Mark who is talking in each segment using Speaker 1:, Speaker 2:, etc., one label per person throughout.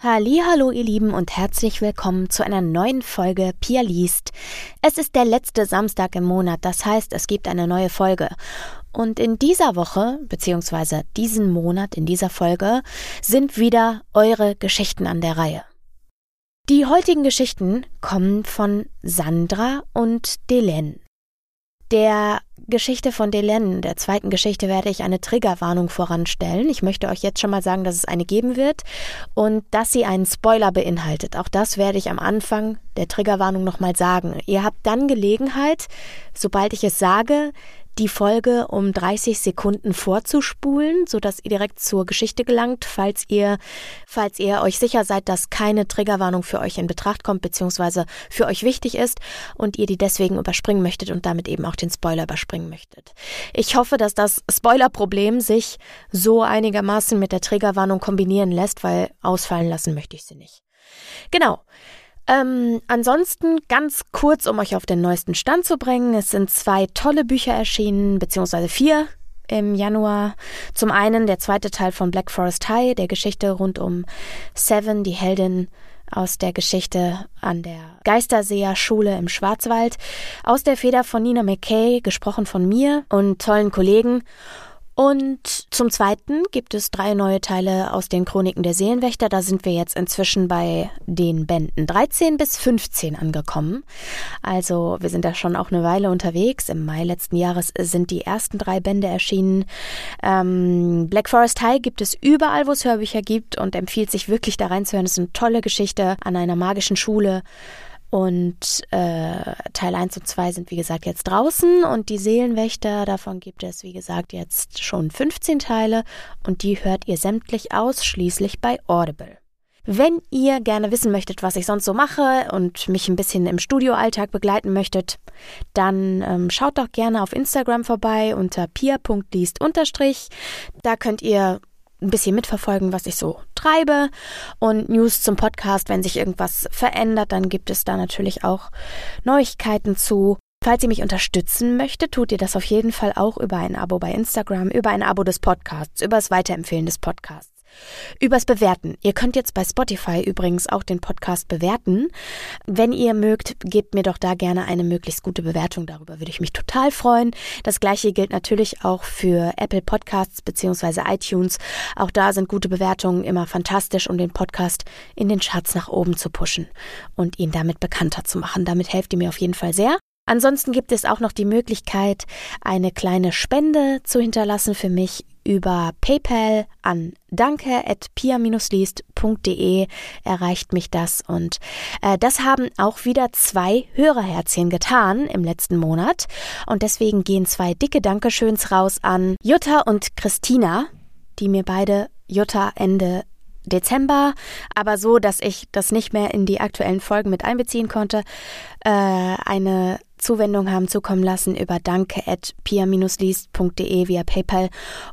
Speaker 1: Hallo, ihr Lieben und herzlich willkommen zu einer neuen Folge Pia liest. Es ist der letzte Samstag im Monat, das heißt, es gibt eine neue Folge. Und in dieser Woche, beziehungsweise diesen Monat, in dieser Folge, sind wieder eure Geschichten an der Reihe. Die heutigen Geschichten kommen von Sandra und Delen. Der Geschichte von Delen, der zweiten Geschichte, werde ich eine Triggerwarnung voranstellen. Ich möchte euch jetzt schon mal sagen, dass es eine geben wird und dass sie einen Spoiler beinhaltet. Auch das werde ich am Anfang der Triggerwarnung nochmal sagen. Ihr habt dann Gelegenheit, sobald ich es sage, die Folge um 30 Sekunden vorzuspulen, sodass ihr direkt zur Geschichte gelangt, falls ihr, falls ihr euch sicher seid, dass keine Triggerwarnung für euch in Betracht kommt, beziehungsweise für euch wichtig ist und ihr die deswegen überspringen möchtet und damit eben auch den Spoiler überspringen möchtet. Ich hoffe, dass das Spoilerproblem sich so einigermaßen mit der Triggerwarnung kombinieren lässt, weil ausfallen lassen möchte ich sie nicht. Genau. Ähm, ansonsten ganz kurz, um euch auf den neuesten Stand zu bringen. Es sind zwei tolle Bücher erschienen, beziehungsweise vier im Januar. Zum einen der zweite Teil von Black Forest High, der Geschichte rund um Seven, die Heldin aus der Geschichte an der Geisterseher-Schule im Schwarzwald, aus der Feder von Nina McKay, gesprochen von mir und tollen Kollegen. Und zum Zweiten gibt es drei neue Teile aus den Chroniken der Seelenwächter. Da sind wir jetzt inzwischen bei den Bänden 13 bis 15 angekommen. Also wir sind da schon auch eine Weile unterwegs. Im Mai letzten Jahres sind die ersten drei Bände erschienen. Ähm, Black Forest High gibt es überall, wo es Hörbücher gibt und empfiehlt sich wirklich da reinzuhören. Es ist eine tolle Geschichte an einer magischen Schule. Und äh, Teil 1 und 2 sind wie gesagt jetzt draußen. Und die Seelenwächter, davon gibt es wie gesagt jetzt schon 15 Teile. Und die hört ihr sämtlich ausschließlich bei Audible. Wenn ihr gerne wissen möchtet, was ich sonst so mache und mich ein bisschen im Studioalltag begleiten möchtet, dann ähm, schaut doch gerne auf Instagram vorbei unter pia.liest Da könnt ihr ein bisschen mitverfolgen, was ich so treibe und News zum Podcast. Wenn sich irgendwas verändert, dann gibt es da natürlich auch Neuigkeiten zu. Falls ihr mich unterstützen möchtet, tut ihr das auf jeden Fall auch über ein Abo bei Instagram, über ein Abo des Podcasts, über das Weiterempfehlen des Podcasts. Übers Bewerten. Ihr könnt jetzt bei Spotify übrigens auch den Podcast bewerten. Wenn ihr mögt, gebt mir doch da gerne eine möglichst gute Bewertung. Darüber würde ich mich total freuen. Das gleiche gilt natürlich auch für Apple Podcasts bzw. iTunes. Auch da sind gute Bewertungen immer fantastisch, um den Podcast in den Charts nach oben zu pushen und ihn damit bekannter zu machen. Damit helft ihr mir auf jeden Fall sehr. Ansonsten gibt es auch noch die Möglichkeit, eine kleine Spende zu hinterlassen für mich über PayPal an danke.pia-liest.de erreicht mich das. Und äh, das haben auch wieder zwei Hörerherzchen getan im letzten Monat. Und deswegen gehen zwei dicke Dankeschöns raus an Jutta und Christina, die mir beide Jutta Ende Dezember, aber so, dass ich das nicht mehr in die aktuellen Folgen mit einbeziehen konnte, äh, eine Zuwendung haben zukommen lassen über danke.pia-liest.de via PayPal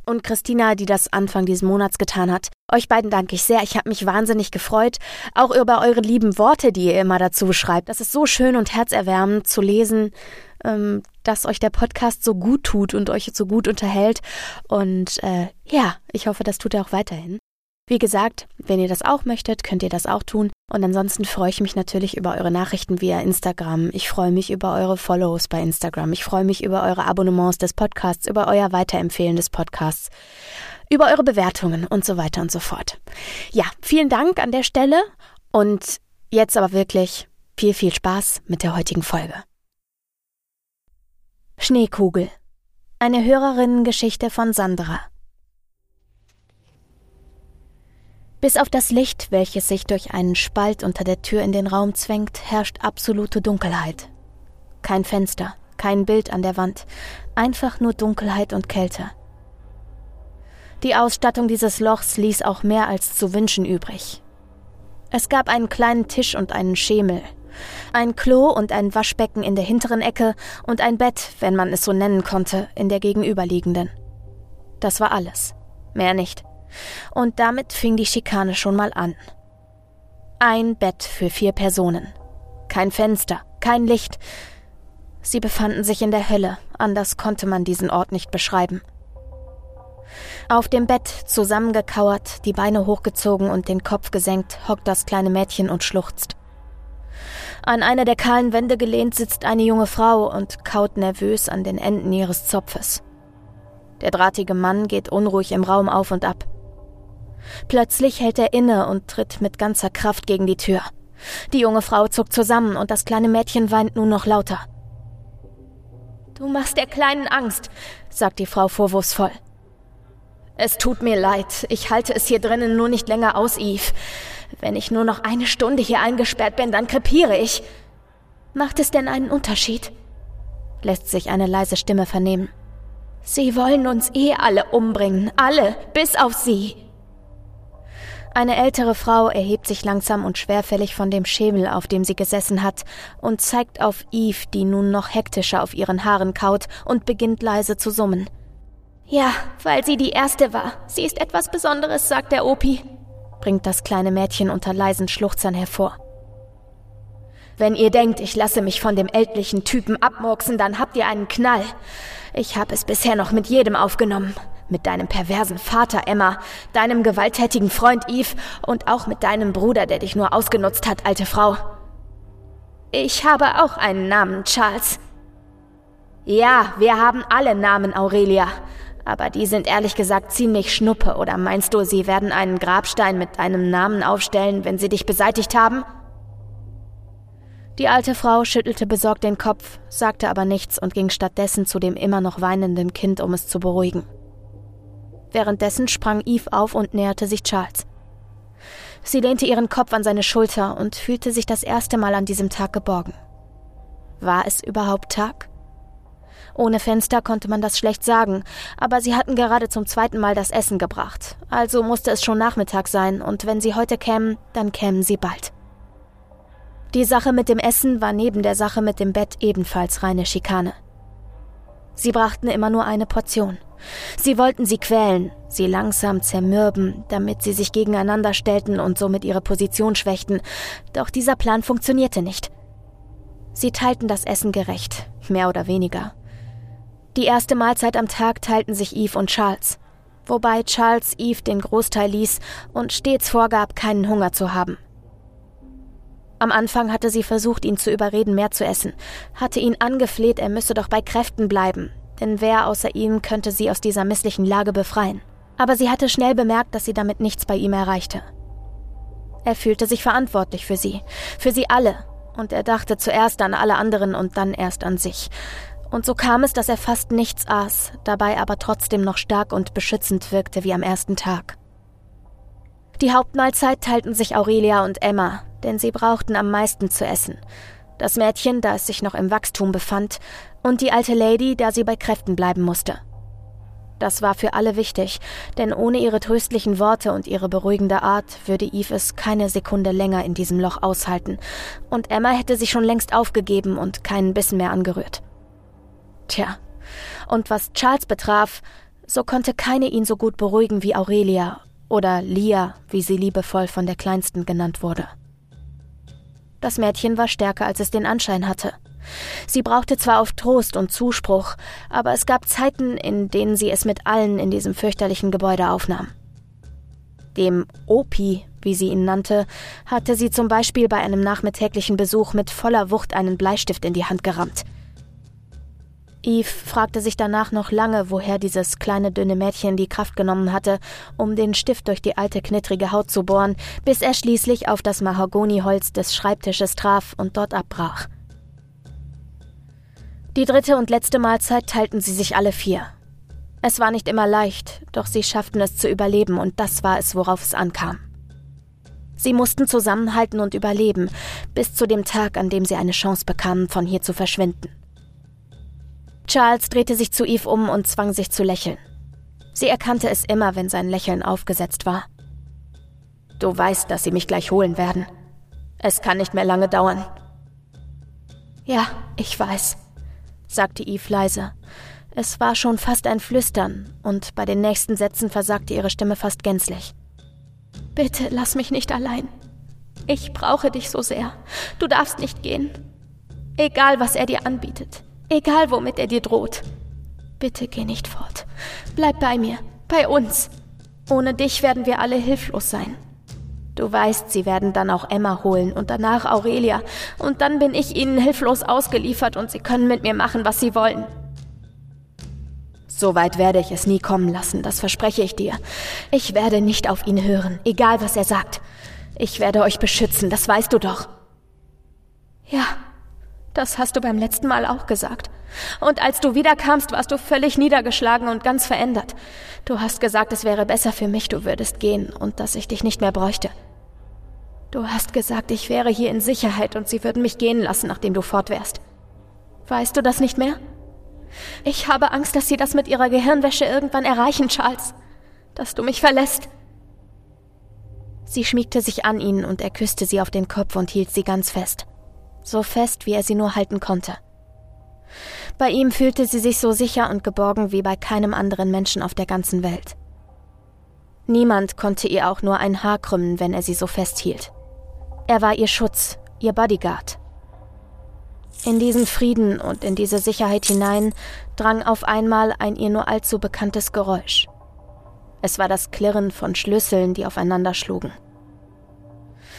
Speaker 1: und Christina, die das Anfang dieses Monats getan hat. Euch beiden danke ich sehr. Ich habe mich wahnsinnig gefreut, auch über eure lieben Worte, die ihr immer dazu schreibt. Das ist so schön und herzerwärmend zu lesen, ähm, dass euch der Podcast so gut tut und euch so gut unterhält. Und äh, ja, ich hoffe, das tut er auch weiterhin. Wie gesagt, wenn ihr das auch möchtet, könnt ihr das auch tun. Und ansonsten freue ich mich natürlich über eure Nachrichten via Instagram. Ich freue mich über eure Follows bei Instagram. Ich freue mich über eure Abonnements des Podcasts, über euer Weiterempfehlen des Podcasts, über eure Bewertungen und so weiter und so fort. Ja, vielen Dank an der Stelle und jetzt aber wirklich viel, viel Spaß mit der heutigen Folge. Schneekugel. Eine Hörerinnengeschichte von Sandra. Bis auf das Licht, welches sich durch einen Spalt unter der Tür in den Raum zwängt, herrscht absolute Dunkelheit. Kein Fenster, kein Bild an der Wand, einfach nur Dunkelheit und Kälte. Die Ausstattung dieses Lochs ließ auch mehr als zu wünschen übrig. Es gab einen kleinen Tisch und einen Schemel, ein Klo und ein Waschbecken in der hinteren Ecke und ein Bett, wenn man es so nennen konnte, in der gegenüberliegenden. Das war alles. Mehr nicht. Und damit fing die Schikane schon mal an. Ein Bett für vier Personen. Kein Fenster, kein Licht. Sie befanden sich in der Hölle, anders konnte man diesen Ort nicht beschreiben. Auf dem Bett, zusammengekauert, die Beine hochgezogen und den Kopf gesenkt, hockt das kleine Mädchen und schluchzt. An einer der kahlen Wände gelehnt sitzt eine junge Frau und kaut nervös an den Enden ihres Zopfes. Der drahtige Mann geht unruhig im Raum auf und ab. Plötzlich hält er inne und tritt mit ganzer Kraft gegen die Tür. Die junge Frau zuckt zusammen und das kleine Mädchen weint nun noch lauter. Du machst der Kleinen Angst, sagt die Frau vorwurfsvoll. Es tut mir leid, ich halte es hier drinnen nur nicht länger aus, Eve. Wenn ich nur noch eine Stunde hier eingesperrt bin, dann krepiere ich. Macht es denn einen Unterschied? lässt sich eine leise Stimme vernehmen. Sie wollen uns eh alle umbringen, alle, bis auf sie. Eine ältere Frau erhebt sich langsam und schwerfällig von dem Schemel, auf dem sie gesessen hat, und zeigt auf Eve, die nun noch hektischer auf ihren Haaren kaut und beginnt leise zu summen. Ja, weil sie die erste war. Sie ist etwas Besonderes, sagt der Opi, bringt das kleine Mädchen unter leisen Schluchzern hervor. Wenn ihr denkt, ich lasse mich von dem ältlichen Typen abmurksen, dann habt ihr einen Knall. Ich habe es bisher noch mit jedem aufgenommen. Mit deinem perversen Vater Emma, deinem gewalttätigen Freund Eve und auch mit deinem Bruder, der dich nur ausgenutzt hat, alte Frau. Ich habe auch einen Namen, Charles. Ja, wir haben alle Namen, Aurelia. Aber die sind ehrlich gesagt ziemlich schnuppe. Oder meinst du, sie werden einen Grabstein mit deinem Namen aufstellen, wenn sie dich beseitigt haben? Die alte Frau schüttelte besorgt den Kopf, sagte aber nichts und ging stattdessen zu dem immer noch weinenden Kind, um es zu beruhigen. Währenddessen sprang Eve auf und näherte sich Charles. Sie lehnte ihren Kopf an seine Schulter und fühlte sich das erste Mal an diesem Tag geborgen. War es überhaupt Tag? Ohne Fenster konnte man das schlecht sagen, aber sie hatten gerade zum zweiten Mal das Essen gebracht, also musste es schon Nachmittag sein, und wenn sie heute kämen, dann kämen sie bald. Die Sache mit dem Essen war neben der Sache mit dem Bett ebenfalls reine Schikane. Sie brachten immer nur eine Portion. Sie wollten sie quälen, sie langsam zermürben, damit sie sich gegeneinander stellten und somit ihre Position schwächten, doch dieser Plan funktionierte nicht. Sie teilten das Essen gerecht, mehr oder weniger. Die erste Mahlzeit am Tag teilten sich Eve und Charles, wobei Charles Eve den Großteil ließ und stets vorgab, keinen Hunger zu haben. Am Anfang hatte sie versucht, ihn zu überreden, mehr zu essen, hatte ihn angefleht, er müsse doch bei Kräften bleiben, denn wer außer ihm könnte sie aus dieser misslichen Lage befreien. Aber sie hatte schnell bemerkt, dass sie damit nichts bei ihm erreichte. Er fühlte sich verantwortlich für sie, für sie alle, und er dachte zuerst an alle anderen und dann erst an sich. Und so kam es, dass er fast nichts aß, dabei aber trotzdem noch stark und beschützend wirkte wie am ersten Tag. Die Hauptmahlzeit teilten sich Aurelia und Emma, denn sie brauchten am meisten zu essen. Das Mädchen, da es sich noch im Wachstum befand, und die alte Lady, da sie bei Kräften bleiben musste. Das war für alle wichtig, denn ohne ihre tröstlichen Worte und ihre beruhigende Art würde Eve es keine Sekunde länger in diesem Loch aushalten, und Emma hätte sich schon längst aufgegeben und keinen Bissen mehr angerührt. Tja, und was Charles betraf, so konnte keine ihn so gut beruhigen wie Aurelia oder Lia, wie sie liebevoll von der Kleinsten genannt wurde. Das Mädchen war stärker, als es den Anschein hatte. Sie brauchte zwar oft Trost und Zuspruch, aber es gab Zeiten, in denen sie es mit allen in diesem fürchterlichen Gebäude aufnahm. Dem Opi, wie sie ihn nannte, hatte sie zum Beispiel bei einem nachmittäglichen Besuch mit voller Wucht einen Bleistift in die Hand gerammt. Eve fragte sich danach noch lange, woher dieses kleine dünne Mädchen die Kraft genommen hatte, um den Stift durch die alte knittrige Haut zu bohren, bis er schließlich auf das Mahagoniholz des Schreibtisches traf und dort abbrach. Die dritte und letzte Mahlzeit teilten sie sich alle vier. Es war nicht immer leicht, doch sie schafften es zu überleben und das war es, worauf es ankam. Sie mussten zusammenhalten und überleben, bis zu dem Tag, an dem sie eine Chance bekamen, von hier zu verschwinden. Charles drehte sich zu Eve um und zwang sich zu lächeln. Sie erkannte es immer, wenn sein Lächeln aufgesetzt war. Du weißt, dass sie mich gleich holen werden. Es kann nicht mehr lange dauern. Ja, ich weiß, sagte Eve leise. Es war schon fast ein Flüstern, und bei den nächsten Sätzen versagte ihre Stimme fast gänzlich. Bitte lass mich nicht allein. Ich brauche dich so sehr. Du darfst nicht gehen. Egal, was er dir anbietet. Egal, womit er dir droht. Bitte geh nicht fort. Bleib bei mir. Bei uns. Ohne dich werden wir alle hilflos sein. Du weißt, sie werden dann auch Emma holen und danach Aurelia. Und dann bin ich ihnen hilflos ausgeliefert und sie können mit mir machen, was sie wollen. So weit werde ich es nie kommen lassen, das verspreche ich dir. Ich werde nicht auf ihn hören, egal was er sagt. Ich werde euch beschützen, das weißt du doch. Ja, das hast du beim letzten Mal auch gesagt. Und als du wiederkamst, warst du völlig niedergeschlagen und ganz verändert. Du hast gesagt, es wäre besser für mich, du würdest gehen und dass ich dich nicht mehr bräuchte. Du hast gesagt, ich wäre hier in Sicherheit und sie würden mich gehen lassen, nachdem du fort wärst. Weißt du das nicht mehr? Ich habe Angst, dass sie das mit ihrer Gehirnwäsche irgendwann erreichen, Charles. Dass du mich verlässt. Sie schmiegte sich an ihn und er küsste sie auf den Kopf und hielt sie ganz fest. So fest, wie er sie nur halten konnte. Bei ihm fühlte sie sich so sicher und geborgen wie bei keinem anderen Menschen auf der ganzen Welt. Niemand konnte ihr auch nur ein Haar krümmen, wenn er sie so festhielt. Er war ihr Schutz, ihr Bodyguard. In diesen Frieden und in diese Sicherheit hinein drang auf einmal ein ihr nur allzu bekanntes Geräusch. Es war das Klirren von Schlüsseln, die aufeinander schlugen.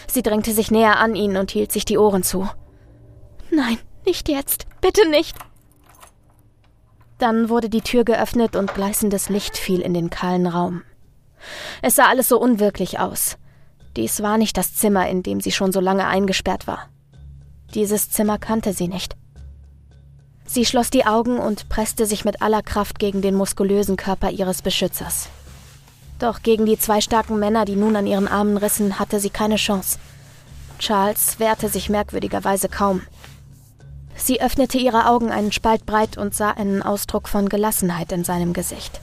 Speaker 1: Sie drängte sich näher an ihn und hielt sich die Ohren zu. Nein, nicht jetzt. Bitte nicht. Dann wurde die Tür geöffnet und gleißendes Licht fiel in den kahlen Raum. Es sah alles so unwirklich aus. Dies war nicht das Zimmer, in dem sie schon so lange eingesperrt war. Dieses Zimmer kannte sie nicht. Sie schloss die Augen und presste sich mit aller Kraft gegen den muskulösen Körper ihres Beschützers. Doch gegen die zwei starken Männer, die nun an ihren Armen rissen, hatte sie keine Chance. Charles wehrte sich merkwürdigerweise kaum. Sie öffnete ihre Augen einen Spalt breit und sah einen Ausdruck von Gelassenheit in seinem Gesicht.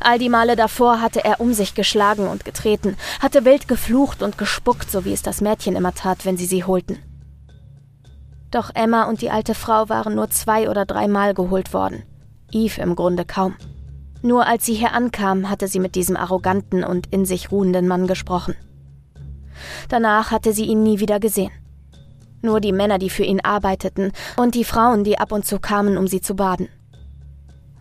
Speaker 1: All die Male davor hatte er um sich geschlagen und getreten, hatte wild geflucht und gespuckt, so wie es das Mädchen immer tat, wenn sie sie holten. Doch Emma und die alte Frau waren nur zwei oder dreimal geholt worden. Eve im Grunde kaum. Nur als sie hier ankam, hatte sie mit diesem arroganten und in sich ruhenden Mann gesprochen. Danach hatte sie ihn nie wieder gesehen. Nur die Männer, die für ihn arbeiteten, und die Frauen, die ab und zu kamen, um sie zu baden.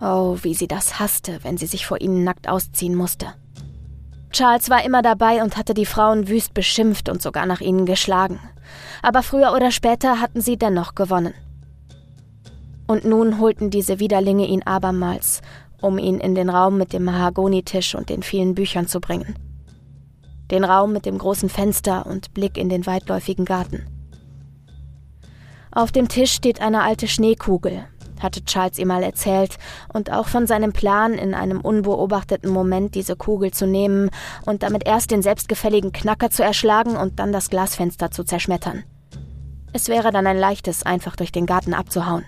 Speaker 1: Oh, wie sie das hasste, wenn sie sich vor ihnen nackt ausziehen musste. Charles war immer dabei und hatte die Frauen wüst beschimpft und sogar nach ihnen geschlagen. Aber früher oder später hatten sie dennoch gewonnen. Und nun holten diese Widerlinge ihn abermals, um ihn in den Raum mit dem Mahagonitisch und den vielen Büchern zu bringen. Den Raum mit dem großen Fenster und Blick in den weitläufigen Garten. Auf dem Tisch steht eine alte Schneekugel, hatte Charles ihr mal erzählt, und auch von seinem Plan, in einem unbeobachteten Moment diese Kugel zu nehmen und damit erst den selbstgefälligen Knacker zu erschlagen und dann das Glasfenster zu zerschmettern. Es wäre dann ein leichtes, einfach durch den Garten abzuhauen.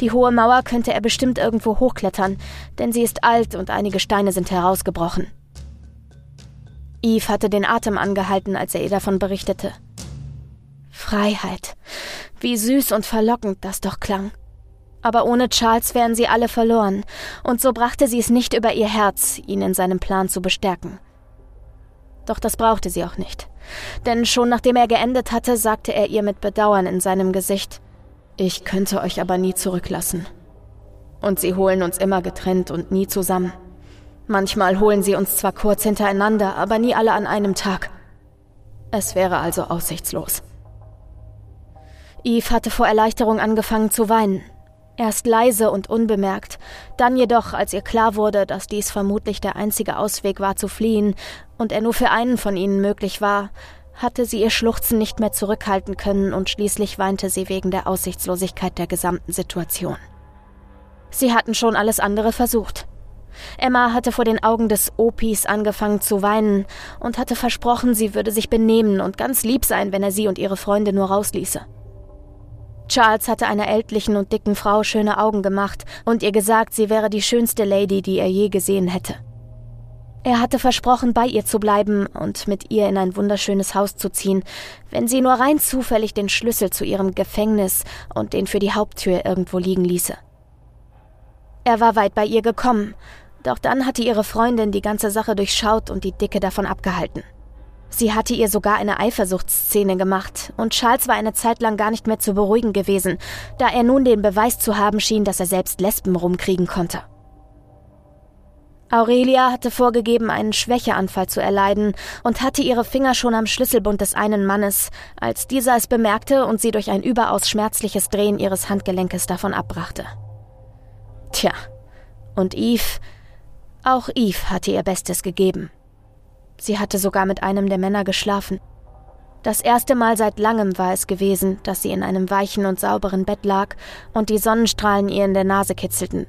Speaker 1: Die hohe Mauer könnte er bestimmt irgendwo hochklettern, denn sie ist alt und einige Steine sind herausgebrochen. Eve hatte den Atem angehalten, als er ihr davon berichtete. Freiheit. Wie süß und verlockend das doch klang. Aber ohne Charles wären sie alle verloren, und so brachte sie es nicht über ihr Herz, ihn in seinem Plan zu bestärken. Doch das brauchte sie auch nicht, denn schon nachdem er geendet hatte, sagte er ihr mit Bedauern in seinem Gesicht Ich könnte euch aber nie zurücklassen. Und sie holen uns immer getrennt und nie zusammen. Manchmal holen sie uns zwar kurz hintereinander, aber nie alle an einem Tag. Es wäre also aussichtslos. Eve hatte vor Erleichterung angefangen zu weinen, Erst leise und unbemerkt, dann jedoch, als ihr klar wurde, dass dies vermutlich der einzige Ausweg war zu fliehen und er nur für einen von ihnen möglich war, hatte sie ihr Schluchzen nicht mehr zurückhalten können und schließlich weinte sie wegen der Aussichtslosigkeit der gesamten Situation. Sie hatten schon alles andere versucht. Emma hatte vor den Augen des Opis angefangen zu weinen und hatte versprochen, sie würde sich benehmen und ganz lieb sein, wenn er sie und ihre Freunde nur rausließe. Charles hatte einer ältlichen und dicken Frau schöne Augen gemacht und ihr gesagt, sie wäre die schönste Lady, die er je gesehen hätte. Er hatte versprochen, bei ihr zu bleiben und mit ihr in ein wunderschönes Haus zu ziehen, wenn sie nur rein zufällig den Schlüssel zu ihrem Gefängnis und den für die Haupttür irgendwo liegen ließe. Er war weit bei ihr gekommen, doch dann hatte ihre Freundin die ganze Sache durchschaut und die Dicke davon abgehalten. Sie hatte ihr sogar eine Eifersuchtsszene gemacht, und Charles war eine Zeit lang gar nicht mehr zu beruhigen gewesen, da er nun den Beweis zu haben schien, dass er selbst Lesben rumkriegen konnte. Aurelia hatte vorgegeben, einen Schwächeanfall zu erleiden und hatte ihre Finger schon am Schlüsselbund des einen Mannes, als dieser es bemerkte und sie durch ein überaus schmerzliches Drehen ihres Handgelenkes davon abbrachte. Tja, und Eve, auch Eve hatte ihr Bestes gegeben. Sie hatte sogar mit einem der Männer geschlafen. Das erste Mal seit langem war es gewesen, dass sie in einem weichen und sauberen Bett lag und die Sonnenstrahlen ihr in der Nase kitzelten,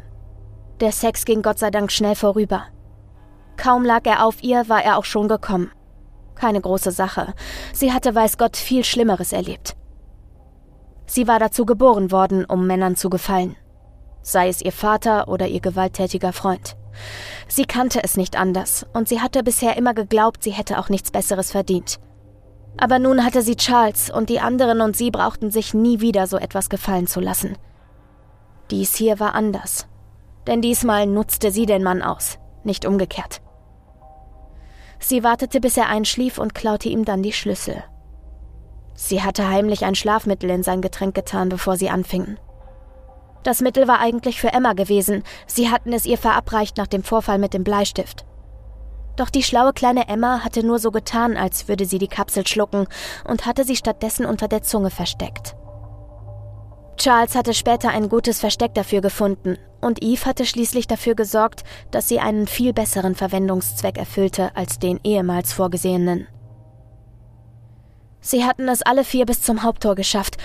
Speaker 1: der Sex ging Gott sei Dank schnell vorüber. Kaum lag er auf ihr, war er auch schon gekommen. Keine große Sache. Sie hatte, weiß Gott, viel Schlimmeres erlebt. Sie war dazu geboren worden, um Männern zu gefallen. Sei es ihr Vater oder ihr gewalttätiger Freund. Sie kannte es nicht anders, und sie hatte bisher immer geglaubt, sie hätte auch nichts Besseres verdient. Aber nun hatte sie Charles, und die anderen und sie brauchten sich nie wieder so etwas gefallen zu lassen. Dies hier war anders denn diesmal nutzte sie den Mann aus, nicht umgekehrt. Sie wartete, bis er einschlief und klaute ihm dann die Schlüssel. Sie hatte heimlich ein Schlafmittel in sein Getränk getan, bevor sie anfingen. Das Mittel war eigentlich für Emma gewesen, sie hatten es ihr verabreicht nach dem Vorfall mit dem Bleistift. Doch die schlaue kleine Emma hatte nur so getan, als würde sie die Kapsel schlucken und hatte sie stattdessen unter der Zunge versteckt. Charles hatte später ein gutes Versteck dafür gefunden und Eve hatte schließlich dafür gesorgt, dass sie einen viel besseren Verwendungszweck erfüllte als den ehemals vorgesehenen. Sie hatten es alle vier bis zum Haupttor geschafft,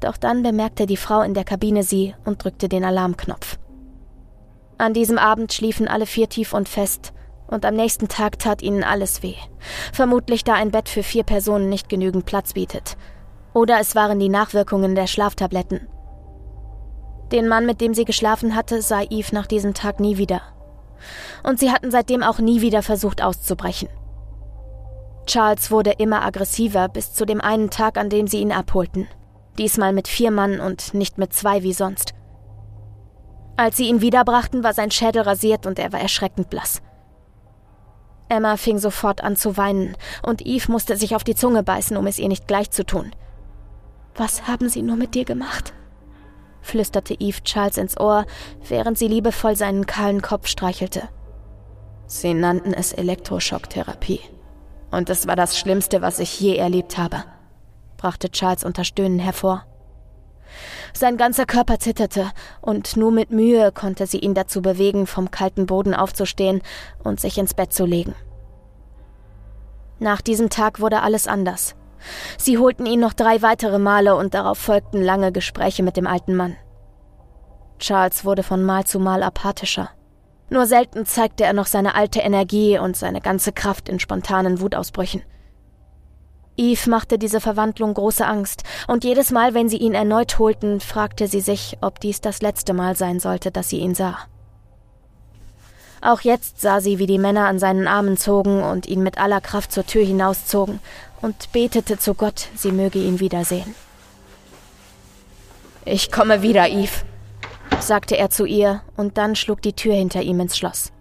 Speaker 1: doch dann bemerkte die Frau in der Kabine sie und drückte den Alarmknopf. An diesem Abend schliefen alle vier tief und fest, und am nächsten Tag tat ihnen alles weh. Vermutlich da ein Bett für vier Personen nicht genügend Platz bietet. Oder es waren die Nachwirkungen der Schlaftabletten. Den Mann, mit dem sie geschlafen hatte, sah Eve nach diesem Tag nie wieder. Und sie hatten seitdem auch nie wieder versucht auszubrechen. Charles wurde immer aggressiver bis zu dem einen Tag, an dem sie ihn abholten. Diesmal mit vier Mann und nicht mit zwei wie sonst. Als sie ihn wiederbrachten, war sein Schädel rasiert und er war erschreckend blass. Emma fing sofort an zu weinen, und Eve musste sich auf die Zunge beißen, um es ihr nicht gleich zu tun. Was haben sie nur mit dir gemacht? flüsterte Eve Charles ins Ohr, während sie liebevoll seinen kahlen Kopf streichelte. Sie nannten es Elektroschocktherapie. Und es war das Schlimmste, was ich je erlebt habe, brachte Charles unter Stöhnen hervor. Sein ganzer Körper zitterte, und nur mit Mühe konnte sie ihn dazu bewegen, vom kalten Boden aufzustehen und sich ins Bett zu legen. Nach diesem Tag wurde alles anders. Sie holten ihn noch drei weitere Male und darauf folgten lange Gespräche mit dem alten Mann. Charles wurde von Mal zu Mal apathischer. Nur selten zeigte er noch seine alte Energie und seine ganze Kraft in spontanen Wutausbrüchen. Eve machte diese Verwandlung große Angst, und jedes Mal, wenn sie ihn erneut holten, fragte sie sich, ob dies das letzte Mal sein sollte, dass sie ihn sah. Auch jetzt sah sie, wie die Männer an seinen Armen zogen und ihn mit aller Kraft zur Tür hinauszogen, und betete zu Gott, sie möge ihn wiedersehen. Ich komme wieder, Eve, sagte er zu ihr, und dann schlug die Tür hinter ihm ins Schloss.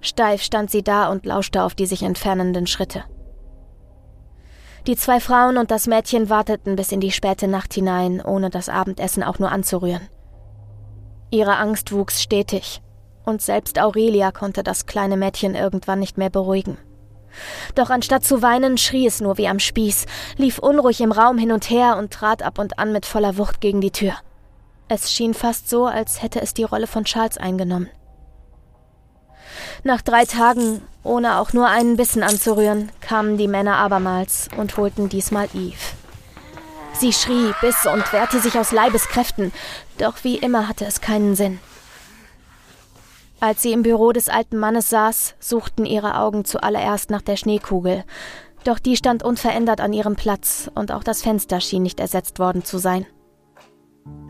Speaker 1: Steif stand sie da und lauschte auf die sich entfernenden Schritte. Die zwei Frauen und das Mädchen warteten bis in die späte Nacht hinein, ohne das Abendessen auch nur anzurühren. Ihre Angst wuchs stetig, und selbst Aurelia konnte das kleine Mädchen irgendwann nicht mehr beruhigen. Doch anstatt zu weinen, schrie es nur wie am Spieß, lief unruhig im Raum hin und her und trat ab und an mit voller Wucht gegen die Tür. Es schien fast so, als hätte es die Rolle von Charles eingenommen. Nach drei Tagen, ohne auch nur einen Bissen anzurühren, kamen die Männer abermals und holten diesmal Eve. Sie schrie, biss und wehrte sich aus Leibeskräften, doch wie immer hatte es keinen Sinn. Als sie im Büro des alten Mannes saß, suchten ihre Augen zuallererst nach der Schneekugel, doch die stand unverändert an ihrem Platz und auch das Fenster schien nicht ersetzt worden zu sein.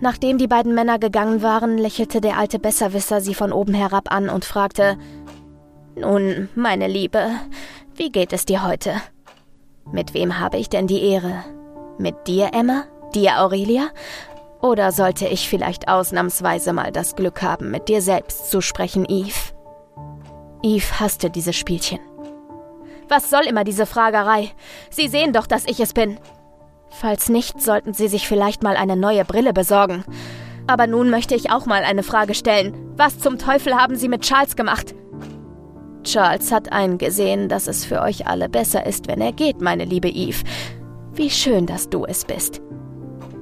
Speaker 1: Nachdem die beiden Männer gegangen waren, lächelte der alte Besserwisser sie von oben herab an und fragte Nun, meine Liebe, wie geht es dir heute? Mit wem habe ich denn die Ehre? Mit dir, Emma? Dir, Aurelia? Oder sollte ich vielleicht ausnahmsweise mal das Glück haben, mit dir selbst zu sprechen, Eve? Eve hasste dieses Spielchen. Was soll immer diese Fragerei? Sie sehen doch, dass ich es bin. Falls nicht, sollten Sie sich vielleicht mal eine neue Brille besorgen. Aber nun möchte ich auch mal eine Frage stellen. Was zum Teufel haben Sie mit Charles gemacht? Charles hat eingesehen, dass es für euch alle besser ist, wenn er geht, meine liebe Eve. Wie schön, dass du es bist.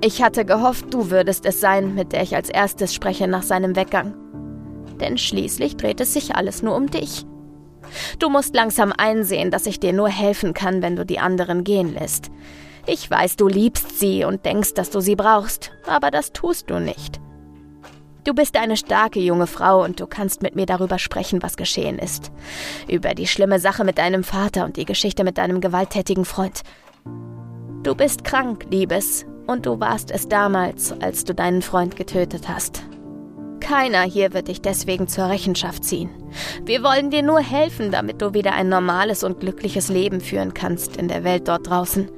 Speaker 1: Ich hatte gehofft, du würdest es sein, mit der ich als erstes spreche nach seinem Weggang. Denn schließlich dreht es sich alles nur um dich. Du musst langsam einsehen, dass ich dir nur helfen kann, wenn du die anderen gehen lässt. Ich weiß, du liebst sie und denkst, dass du sie brauchst, aber das tust du nicht. Du bist eine starke junge Frau und du kannst mit mir darüber sprechen, was geschehen ist. Über die schlimme Sache mit deinem Vater und die Geschichte mit deinem gewalttätigen Freund. Du bist krank, Liebes, und du warst es damals, als du deinen Freund getötet hast. Keiner hier wird dich deswegen zur Rechenschaft ziehen. Wir wollen dir nur helfen, damit du wieder ein normales und glückliches Leben führen kannst in der Welt dort draußen.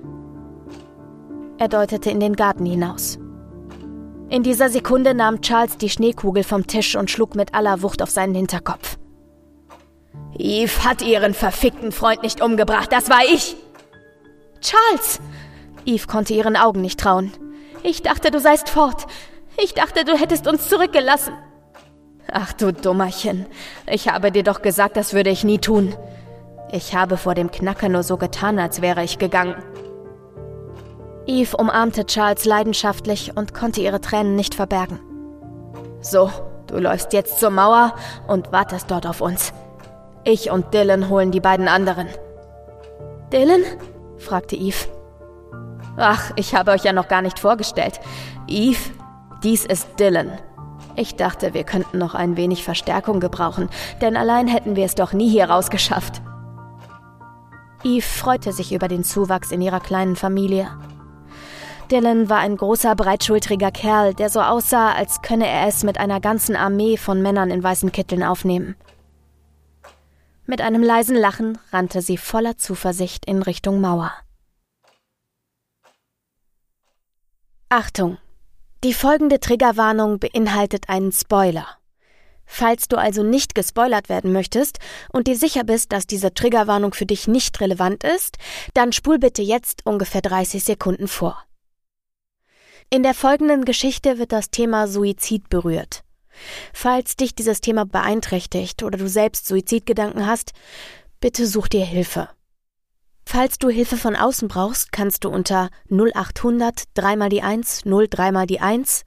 Speaker 1: Er deutete in den Garten hinaus. In dieser Sekunde nahm Charles die Schneekugel vom Tisch und schlug mit aller Wucht auf seinen Hinterkopf. Eve hat ihren verfickten Freund nicht umgebracht, das war ich! Charles! Eve konnte ihren Augen nicht trauen. Ich dachte, du seist fort. Ich dachte, du hättest uns zurückgelassen. Ach du Dummerchen. Ich habe dir doch gesagt, das würde ich nie tun. Ich habe vor dem Knacker nur so getan, als wäre ich gegangen. Eve umarmte Charles leidenschaftlich und konnte ihre Tränen nicht verbergen. So, du läufst jetzt zur Mauer und wartest dort auf uns. Ich und Dylan holen die beiden anderen. Dylan? fragte Eve. Ach, ich habe euch ja noch gar nicht vorgestellt. Eve, dies ist Dylan. Ich dachte, wir könnten noch ein wenig Verstärkung gebrauchen, denn allein hätten wir es doch nie hier rausgeschafft. Eve freute sich über den Zuwachs in ihrer kleinen Familie. Dylan war ein großer, breitschultriger Kerl, der so aussah, als könne er es mit einer ganzen Armee von Männern in weißen Kitteln aufnehmen. Mit einem leisen Lachen rannte sie voller Zuversicht in Richtung Mauer. Achtung! Die folgende Triggerwarnung beinhaltet einen Spoiler. Falls du also nicht gespoilert werden möchtest und dir sicher bist, dass diese Triggerwarnung für dich nicht relevant ist, dann spul bitte jetzt ungefähr 30 Sekunden vor. In der folgenden Geschichte wird das Thema Suizid berührt. Falls dich dieses Thema beeinträchtigt oder du selbst Suizidgedanken hast, bitte such dir Hilfe. Falls du Hilfe von außen brauchst, kannst du unter 0800 3 mal die 1 0 3 mal die 1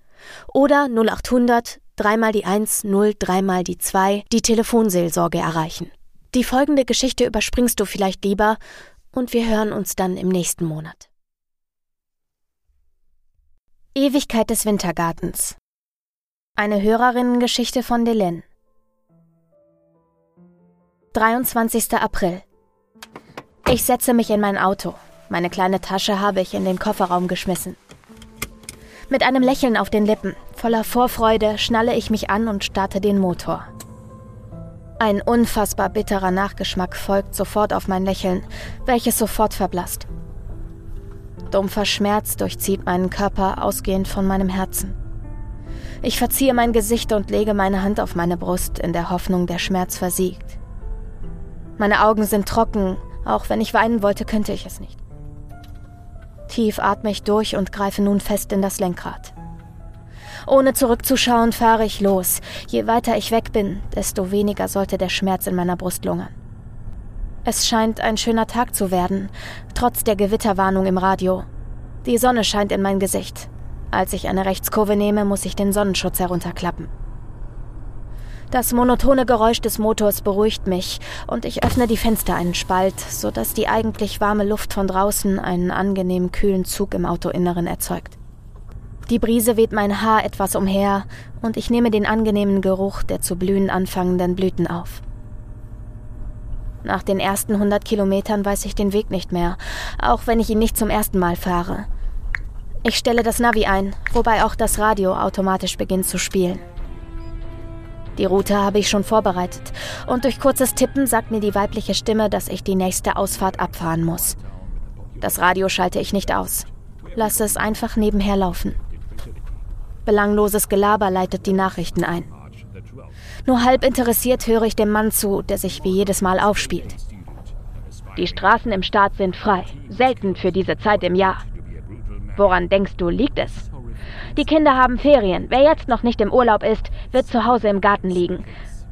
Speaker 1: oder 0800 3 mal die 1 0 3 mal die 2 die Telefonseelsorge erreichen. Die folgende Geschichte überspringst du vielleicht lieber und wir hören uns dann im nächsten Monat. Ewigkeit des Wintergartens. Eine Hörerinnengeschichte von Delen. 23. April. Ich setze mich in mein Auto. Meine kleine Tasche habe ich in den Kofferraum geschmissen. Mit einem Lächeln auf den Lippen, voller Vorfreude, schnalle ich mich an und starte den Motor. Ein unfassbar bitterer Nachgeschmack folgt sofort auf mein Lächeln, welches sofort verblasst. Dumpfer Schmerz durchzieht meinen Körper, ausgehend von meinem Herzen. Ich verziehe mein Gesicht und lege meine Hand auf meine Brust, in der Hoffnung, der Schmerz versiegt. Meine Augen sind trocken, auch wenn ich weinen wollte, könnte ich es nicht. Tief atme ich durch und greife nun fest in das Lenkrad. Ohne zurückzuschauen, fahre ich los. Je weiter ich weg bin, desto weniger sollte der Schmerz in meiner Brust lungern. Es scheint ein schöner Tag zu werden, trotz der Gewitterwarnung im Radio. Die Sonne scheint in mein Gesicht. Als ich eine Rechtskurve nehme, muss ich den Sonnenschutz herunterklappen. Das monotone Geräusch des Motors beruhigt mich und ich öffne die Fenster einen Spalt, sodass die eigentlich warme Luft von draußen einen angenehm kühlen Zug im Autoinneren erzeugt. Die Brise weht mein Haar etwas umher und ich nehme den angenehmen Geruch der zu blühen anfangenden Blüten auf. Nach den ersten 100 Kilometern weiß ich den Weg nicht mehr, auch wenn ich ihn nicht zum ersten Mal fahre. Ich stelle das Navi ein, wobei auch das Radio automatisch beginnt zu spielen. Die Route habe ich schon vorbereitet und durch kurzes Tippen sagt mir die weibliche Stimme, dass ich die nächste Ausfahrt abfahren muss. Das Radio schalte ich nicht aus. Lasse es einfach nebenher laufen. Belangloses Gelaber leitet die Nachrichten ein. Nur halb interessiert höre ich dem Mann zu, der sich wie jedes Mal aufspielt. Die Straßen im Staat sind frei, selten für diese Zeit im Jahr. Woran denkst du, liegt es? Die Kinder haben Ferien. Wer jetzt noch nicht im Urlaub ist, wird zu Hause im Garten liegen.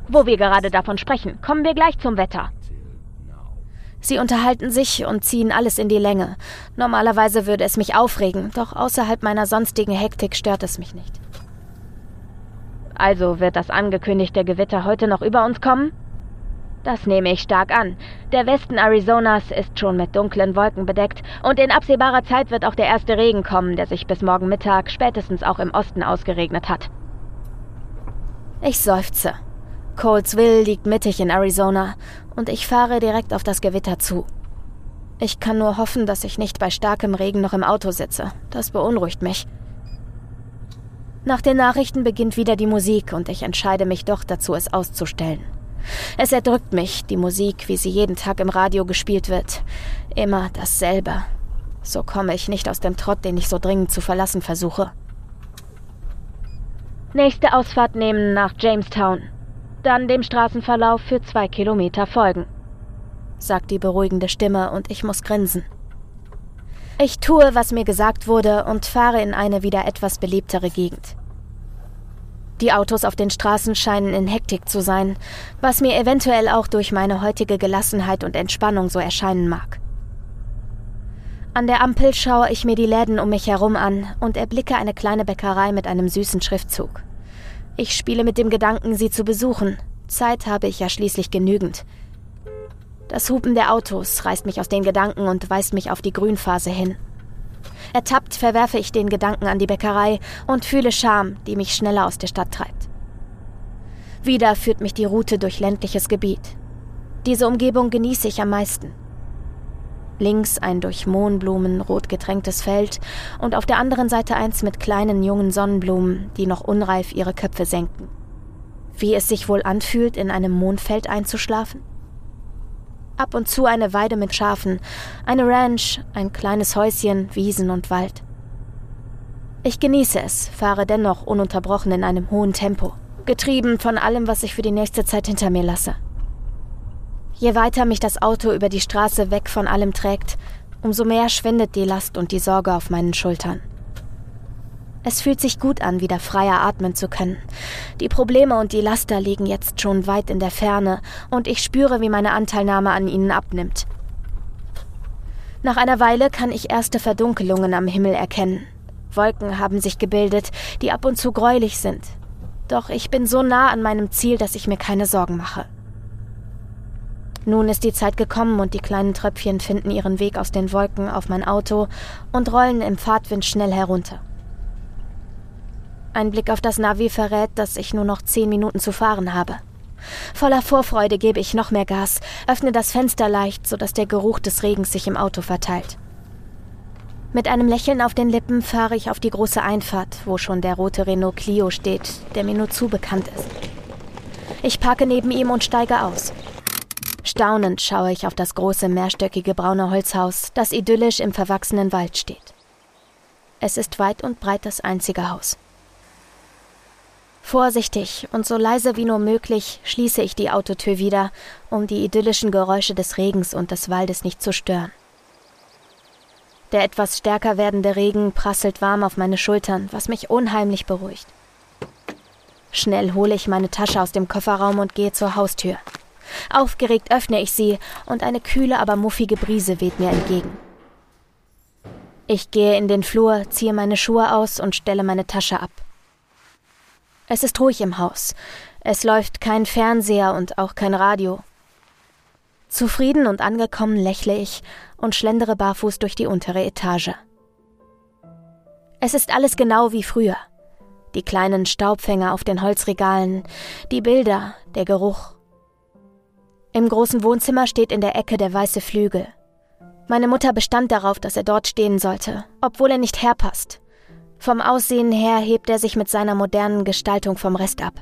Speaker 1: Wo wir gerade davon sprechen, kommen wir gleich zum Wetter. Sie unterhalten sich und ziehen alles in die Länge. Normalerweise würde es mich aufregen, doch außerhalb meiner sonstigen Hektik stört es mich nicht. Also wird das angekündigte Gewitter heute noch über uns kommen? Das nehme ich stark an. Der Westen Arizonas ist schon mit dunklen Wolken bedeckt und in absehbarer Zeit wird auch der erste Regen kommen, der sich bis morgen Mittag spätestens auch im Osten ausgeregnet hat. Ich seufze. Colesville liegt mittig in Arizona und ich fahre direkt auf das Gewitter zu. Ich kann nur hoffen, dass ich nicht bei starkem Regen noch im Auto sitze. Das beunruhigt mich. Nach den Nachrichten beginnt wieder die Musik und ich entscheide mich doch dazu, es auszustellen. Es erdrückt mich, die Musik, wie sie jeden Tag im Radio gespielt wird. Immer dasselbe. So komme ich nicht aus dem Trott, den ich so dringend zu verlassen versuche. Nächste Ausfahrt nehmen nach Jamestown dann dem Straßenverlauf für zwei Kilometer folgen, sagt die beruhigende Stimme und ich muss grinsen. Ich tue, was mir gesagt wurde und fahre in eine wieder etwas belebtere Gegend. Die Autos auf den Straßen scheinen in Hektik zu sein, was mir eventuell auch durch meine heutige Gelassenheit und Entspannung so erscheinen mag. An der Ampel schaue ich mir die Läden um mich herum an und erblicke eine kleine Bäckerei mit einem süßen Schriftzug. Ich spiele mit dem Gedanken, sie zu besuchen. Zeit habe ich ja schließlich genügend. Das Hupen der Autos reißt mich aus den Gedanken und weist mich auf die Grünphase hin. Ertappt verwerfe ich den Gedanken an die Bäckerei und fühle Scham, die mich schneller aus der Stadt treibt. Wieder führt mich die Route durch ländliches Gebiet. Diese Umgebung genieße ich am meisten. Links ein durch Mohnblumen rot getränktes Feld und auf der anderen Seite eins mit kleinen jungen Sonnenblumen, die noch unreif ihre Köpfe senken. Wie es sich wohl anfühlt, in einem Mondfeld einzuschlafen? Ab und zu eine Weide mit Schafen, eine Ranch, ein kleines Häuschen, Wiesen und Wald. Ich genieße es, fahre dennoch ununterbrochen in einem hohen Tempo, getrieben von allem, was ich für die nächste Zeit hinter mir lasse. Je weiter mich das Auto über die Straße weg von allem trägt, umso mehr schwindet die Last und die Sorge auf meinen Schultern. Es fühlt sich gut an, wieder freier atmen zu können. Die Probleme und die Laster liegen jetzt schon weit in der Ferne, und ich spüre, wie meine Anteilnahme an ihnen abnimmt. Nach einer Weile kann ich erste Verdunkelungen am Himmel erkennen. Wolken haben sich gebildet, die ab und zu gräulich sind. Doch ich bin so nah an meinem Ziel, dass ich mir keine Sorgen mache. Nun ist die Zeit gekommen und die kleinen Tröpfchen finden ihren Weg aus den Wolken auf mein Auto und rollen im Fahrtwind schnell herunter. Ein Blick auf das Navi verrät, dass ich nur noch zehn Minuten zu fahren habe. Voller Vorfreude gebe ich noch mehr Gas, öffne das Fenster leicht, sodass der Geruch des Regens sich im Auto verteilt. Mit einem Lächeln auf den Lippen fahre ich auf die große Einfahrt, wo schon der rote Renault Clio steht, der mir nur zu bekannt ist. Ich parke neben ihm und steige aus. Staunend schaue ich auf das große mehrstöckige braune Holzhaus, das idyllisch im verwachsenen Wald steht. Es ist weit und breit das einzige Haus. Vorsichtig und so leise wie nur möglich schließe ich die Autotür wieder, um die idyllischen Geräusche des Regens und des Waldes nicht zu stören. Der etwas stärker werdende Regen prasselt warm auf meine Schultern, was mich unheimlich beruhigt. Schnell hole ich meine Tasche aus dem Kofferraum und gehe zur Haustür. Aufgeregt öffne ich sie und eine kühle, aber muffige Brise weht mir entgegen. Ich gehe in den Flur, ziehe meine Schuhe aus und stelle meine Tasche ab. Es ist ruhig im Haus. Es läuft kein Fernseher und auch kein Radio. Zufrieden und angekommen lächle ich und schlendere barfuß durch die untere Etage. Es ist alles genau wie früher. Die kleinen Staubfänger auf den Holzregalen, die Bilder, der Geruch. Im großen Wohnzimmer steht in der Ecke der weiße Flügel. Meine Mutter bestand darauf, dass er dort stehen sollte, obwohl er nicht herpasst. Vom Aussehen her hebt er sich mit seiner modernen Gestaltung vom Rest ab.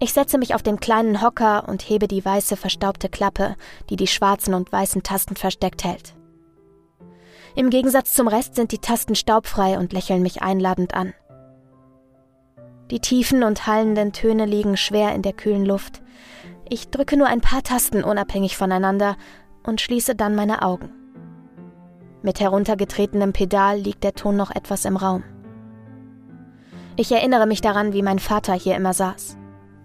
Speaker 1: Ich setze mich auf den kleinen Hocker und hebe die weiße verstaubte Klappe, die die schwarzen und weißen Tasten versteckt hält. Im Gegensatz zum Rest sind die Tasten staubfrei und lächeln mich einladend an. Die tiefen und hallenden Töne liegen schwer in der kühlen Luft, ich drücke nur ein paar Tasten unabhängig voneinander und schließe dann meine Augen. Mit heruntergetretenem Pedal liegt der Ton noch etwas im Raum. Ich erinnere mich daran, wie mein Vater hier immer saß.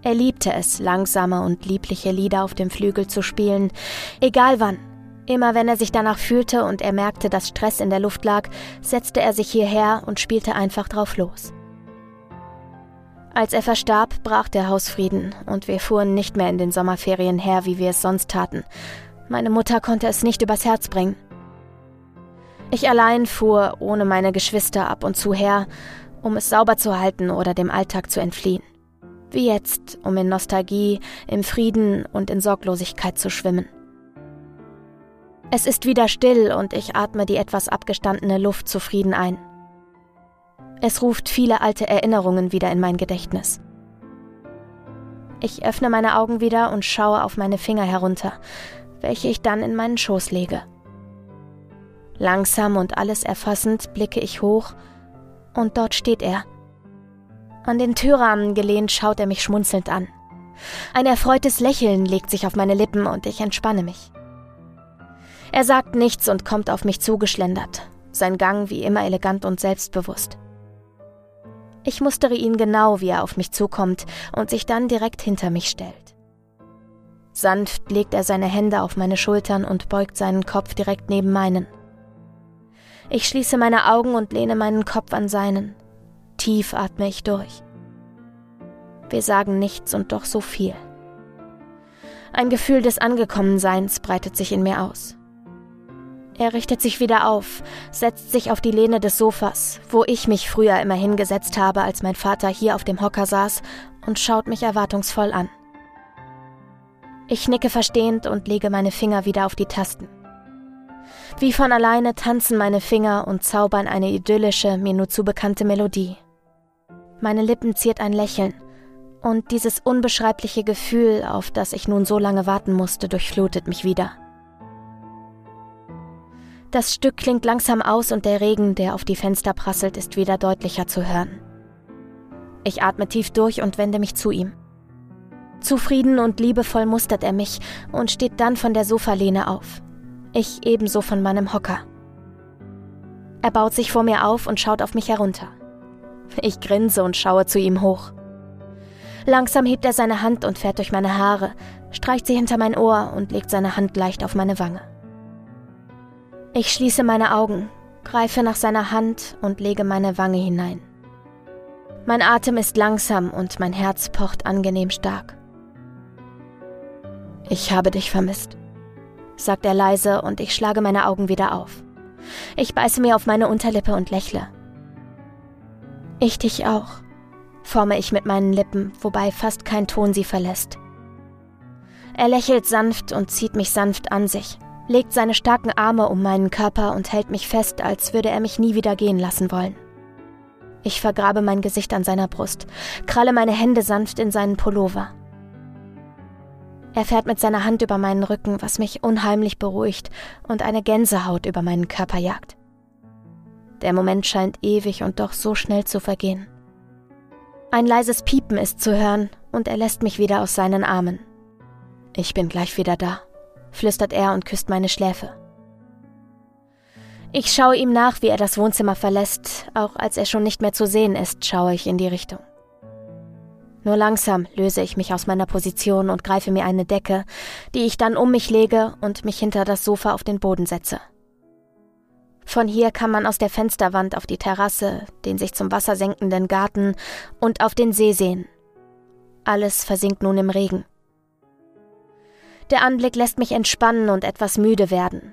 Speaker 1: Er liebte es, langsame und liebliche Lieder auf dem Flügel zu spielen, egal wann. Immer wenn er sich danach fühlte und er merkte, dass Stress in der Luft lag, setzte er sich hierher und spielte einfach drauf los. Als er verstarb, brach der Hausfrieden und wir fuhren nicht mehr in den Sommerferien her, wie wir es sonst taten. Meine Mutter konnte es nicht übers Herz bringen. Ich allein fuhr ohne meine Geschwister ab und zu her, um es sauber zu halten oder dem Alltag zu entfliehen. Wie jetzt, um in Nostalgie, im Frieden und in Sorglosigkeit zu schwimmen. Es ist wieder still und ich atme die etwas abgestandene Luft zufrieden ein. Es ruft viele alte Erinnerungen wieder in mein Gedächtnis. Ich öffne meine Augen wieder und schaue auf meine Finger herunter, welche ich dann in meinen Schoß lege. Langsam und alles erfassend blicke ich hoch, und dort steht er. An den Türrahmen gelehnt schaut er mich schmunzelnd an. Ein erfreutes Lächeln legt sich auf meine Lippen und ich entspanne mich. Er sagt nichts und kommt auf mich zugeschlendert, sein Gang wie immer elegant und selbstbewusst. Ich mustere ihn genau, wie er auf mich zukommt und sich dann direkt hinter mich stellt. Sanft legt er seine Hände auf meine Schultern und beugt seinen Kopf direkt neben meinen. Ich schließe meine Augen und lehne meinen Kopf an seinen. Tief atme ich durch. Wir sagen nichts und doch so viel. Ein Gefühl des Angekommenseins breitet sich in mir aus. Er richtet sich wieder auf, setzt sich auf die Lehne des Sofas, wo ich mich früher immer hingesetzt habe, als mein Vater hier auf dem Hocker saß, und schaut mich erwartungsvoll an. Ich nicke verstehend und lege meine Finger wieder auf die Tasten. Wie von alleine tanzen meine Finger und zaubern eine idyllische, mir nur zu bekannte Melodie. Meine Lippen ziert ein Lächeln, und dieses unbeschreibliche Gefühl, auf das ich nun so lange warten musste, durchflutet mich wieder. Das Stück klingt langsam aus und der Regen, der auf die Fenster prasselt, ist wieder deutlicher zu hören. Ich atme tief durch und wende mich zu ihm. Zufrieden und liebevoll mustert er mich und steht dann von der Sofalehne auf. Ich ebenso von meinem Hocker. Er baut sich vor mir auf und schaut auf mich herunter. Ich grinse und schaue zu ihm hoch. Langsam hebt er seine Hand und fährt durch meine Haare, streicht sie hinter mein Ohr und legt seine Hand leicht auf meine Wange. Ich schließe meine Augen, greife nach seiner Hand und lege meine Wange hinein. Mein Atem ist langsam und mein Herz pocht angenehm stark. Ich habe dich vermisst, sagt er leise und ich schlage meine Augen wieder auf. Ich beiße mir auf meine Unterlippe und lächle. Ich dich auch, forme ich mit meinen Lippen, wobei fast kein Ton sie verlässt. Er lächelt sanft und zieht mich sanft an sich legt seine starken Arme um meinen Körper und hält mich fest, als würde er mich nie wieder gehen lassen wollen. Ich vergrabe mein Gesicht an seiner Brust, kralle meine Hände sanft in seinen Pullover. Er fährt mit seiner Hand über meinen Rücken, was mich unheimlich beruhigt und eine Gänsehaut über meinen Körper jagt. Der Moment scheint ewig und doch so schnell zu vergehen. Ein leises Piepen ist zu hören und er lässt mich wieder aus seinen Armen. Ich bin gleich wieder da flüstert er und küsst meine Schläfe. Ich schaue ihm nach, wie er das Wohnzimmer verlässt, auch als er schon nicht mehr zu sehen ist, schaue ich in die Richtung. Nur langsam löse ich mich aus meiner Position und greife mir eine Decke, die ich dann um mich lege und mich hinter das Sofa auf den Boden setze. Von hier kann man aus der Fensterwand auf die Terrasse, den sich zum Wasser senkenden Garten und auf den See sehen. Alles versinkt nun im Regen. Der Anblick lässt mich entspannen und etwas müde werden.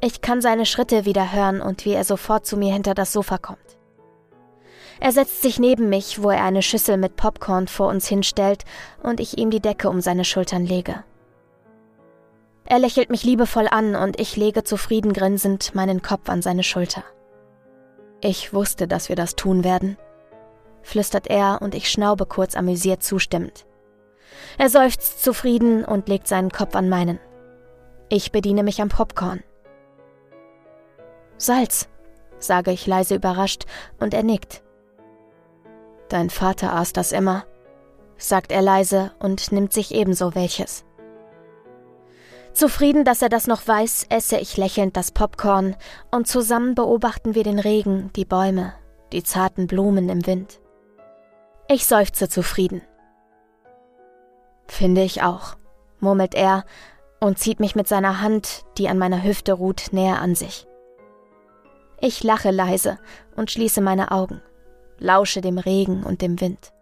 Speaker 1: Ich kann seine Schritte wieder hören und wie er sofort zu mir hinter das Sofa kommt. Er setzt sich neben mich, wo er eine Schüssel mit Popcorn vor uns hinstellt und ich ihm die Decke um seine Schultern lege. Er lächelt mich liebevoll an und ich lege zufrieden grinsend meinen Kopf an seine Schulter. Ich wusste, dass wir das tun werden, flüstert er und ich schnaube kurz amüsiert zustimmend. Er seufzt zufrieden und legt seinen Kopf an meinen. Ich bediene mich am Popcorn. Salz, sage ich leise überrascht, und er nickt. Dein Vater aß das immer, sagt er leise und nimmt sich ebenso welches. Zufrieden, dass er das noch weiß, esse ich lächelnd das Popcorn und zusammen beobachten wir den Regen, die Bäume, die zarten Blumen im Wind. Ich seufze zufrieden. Finde ich auch, murmelt er und zieht mich mit seiner Hand, die an meiner Hüfte ruht, näher an sich. Ich lache leise und schließe meine Augen, lausche dem Regen und dem Wind.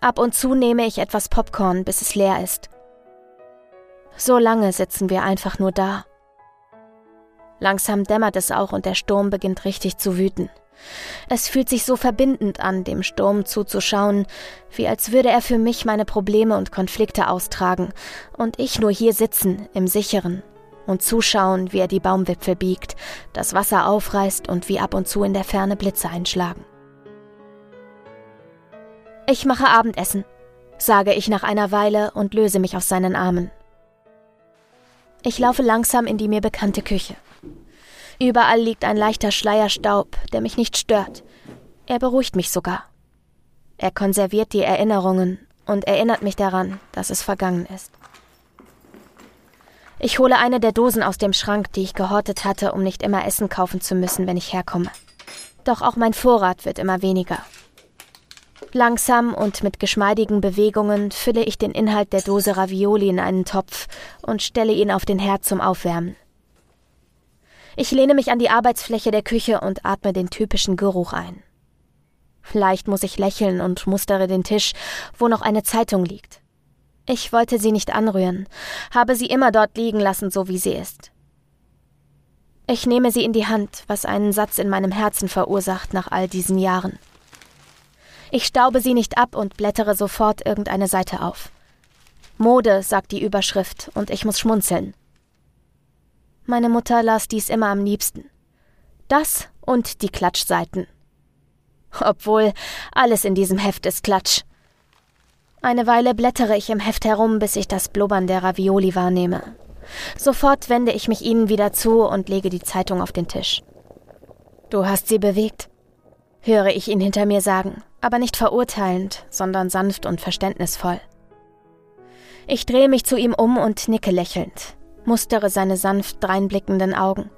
Speaker 1: Ab und zu nehme ich etwas Popcorn, bis es leer ist. So lange sitzen wir einfach nur da. Langsam dämmert es auch und der Sturm beginnt richtig zu wüten. Es fühlt sich so verbindend an, dem Sturm zuzuschauen, wie als würde er für mich meine Probleme und Konflikte austragen und ich nur hier sitzen, im Sicheren, und zuschauen, wie er die Baumwipfel biegt, das Wasser aufreißt und wie ab und zu in der Ferne Blitze einschlagen. Ich mache Abendessen, sage ich nach einer Weile und löse mich aus seinen Armen. Ich laufe langsam in die mir bekannte Küche. Überall liegt ein leichter Schleier Staub, der mich nicht stört. Er beruhigt mich sogar. Er konserviert die Erinnerungen und erinnert mich daran, dass es vergangen ist. Ich hole eine der Dosen aus dem Schrank, die ich gehortet hatte, um nicht immer Essen kaufen zu müssen, wenn ich herkomme. Doch auch mein Vorrat wird immer weniger. Langsam und mit geschmeidigen Bewegungen fülle ich den Inhalt der Dose Ravioli in einen Topf und stelle ihn auf den Herd zum Aufwärmen. Ich lehne mich an die Arbeitsfläche der Küche und atme den typischen Geruch ein. Vielleicht muss ich lächeln und mustere den Tisch, wo noch eine Zeitung liegt. Ich wollte sie nicht anrühren, habe sie immer dort liegen lassen, so wie sie ist. Ich nehme sie in die Hand, was einen Satz in meinem Herzen verursacht nach all diesen Jahren. Ich staube sie nicht ab und blättere sofort irgendeine Seite auf. Mode, sagt die Überschrift, und ich muss schmunzeln. Meine Mutter las dies immer am liebsten. Das und die Klatschseiten. Obwohl, alles in diesem Heft ist Klatsch. Eine Weile blättere ich im Heft herum, bis ich das Blubbern der Ravioli wahrnehme. Sofort wende ich mich ihnen wieder zu und lege die Zeitung auf den Tisch. Du hast sie bewegt, höre ich ihn hinter mir sagen, aber nicht verurteilend, sondern sanft und verständnisvoll. Ich drehe mich zu ihm um und nicke lächelnd mustere seine sanft dreinblickenden Augen,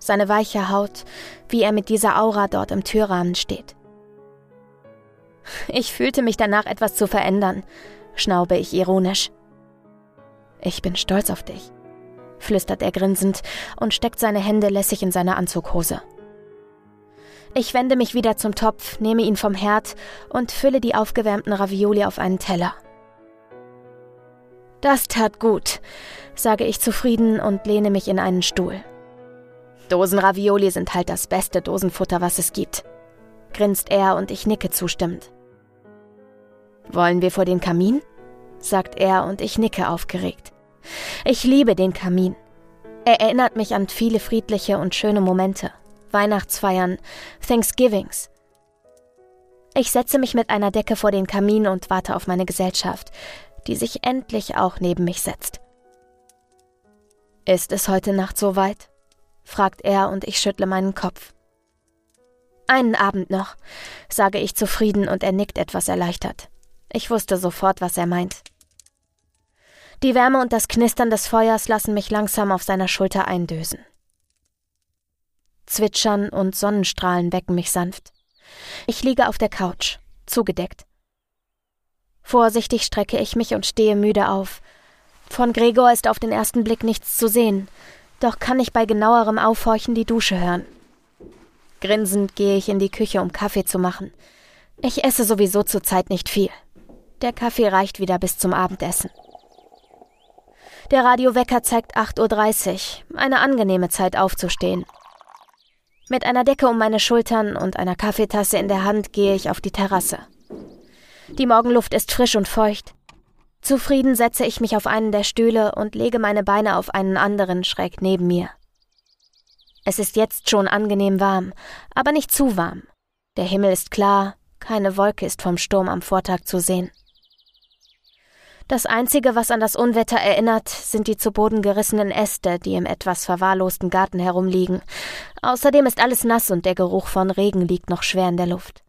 Speaker 1: seine weiche Haut, wie er mit dieser Aura dort im Türrahmen steht. Ich fühlte mich danach etwas zu verändern, schnaube ich ironisch. Ich bin stolz auf dich, flüstert er grinsend und steckt seine Hände lässig in seine Anzughose. Ich wende mich wieder zum Topf, nehme ihn vom Herd und fülle die aufgewärmten Ravioli auf einen Teller. Das tat gut, sage ich zufrieden und lehne mich in einen Stuhl. Dosenravioli sind halt das beste Dosenfutter, was es gibt, grinst er und ich nicke zustimmend. Wollen wir vor den Kamin? sagt er und ich nicke aufgeregt. Ich liebe den Kamin. Er erinnert mich an viele friedliche und schöne Momente, Weihnachtsfeiern, Thanksgivings. Ich setze mich mit einer Decke vor den Kamin und warte auf meine Gesellschaft, die sich endlich auch neben mich setzt. Ist es heute Nacht so weit? fragt er und ich schüttle meinen Kopf. Einen Abend noch, sage ich zufrieden und er nickt etwas erleichtert. Ich wusste sofort, was er meint. Die Wärme und das Knistern des Feuers lassen mich langsam auf seiner Schulter eindösen. Zwitschern und Sonnenstrahlen wecken mich sanft. Ich liege auf der Couch, zugedeckt. Vorsichtig strecke ich mich und stehe müde auf, von Gregor ist auf den ersten Blick nichts zu sehen, doch kann ich bei genauerem Aufhorchen die Dusche hören. Grinsend gehe ich in die Küche, um Kaffee zu machen. Ich esse sowieso zurzeit nicht viel. Der Kaffee reicht wieder bis zum Abendessen. Der Radiowecker zeigt 8.30 Uhr, eine angenehme Zeit aufzustehen. Mit einer Decke um meine Schultern und einer Kaffeetasse in der Hand gehe ich auf die Terrasse. Die Morgenluft ist frisch und feucht. Zufrieden setze ich mich auf einen der Stühle und lege meine Beine auf einen anderen schräg neben mir. Es ist jetzt schon angenehm warm, aber nicht zu warm. Der Himmel ist klar, keine Wolke ist vom Sturm am Vortag zu sehen. Das Einzige, was an das Unwetter erinnert, sind die zu Boden gerissenen Äste, die im etwas verwahrlosten Garten herumliegen. Außerdem ist alles nass und der Geruch von Regen liegt noch schwer in der Luft.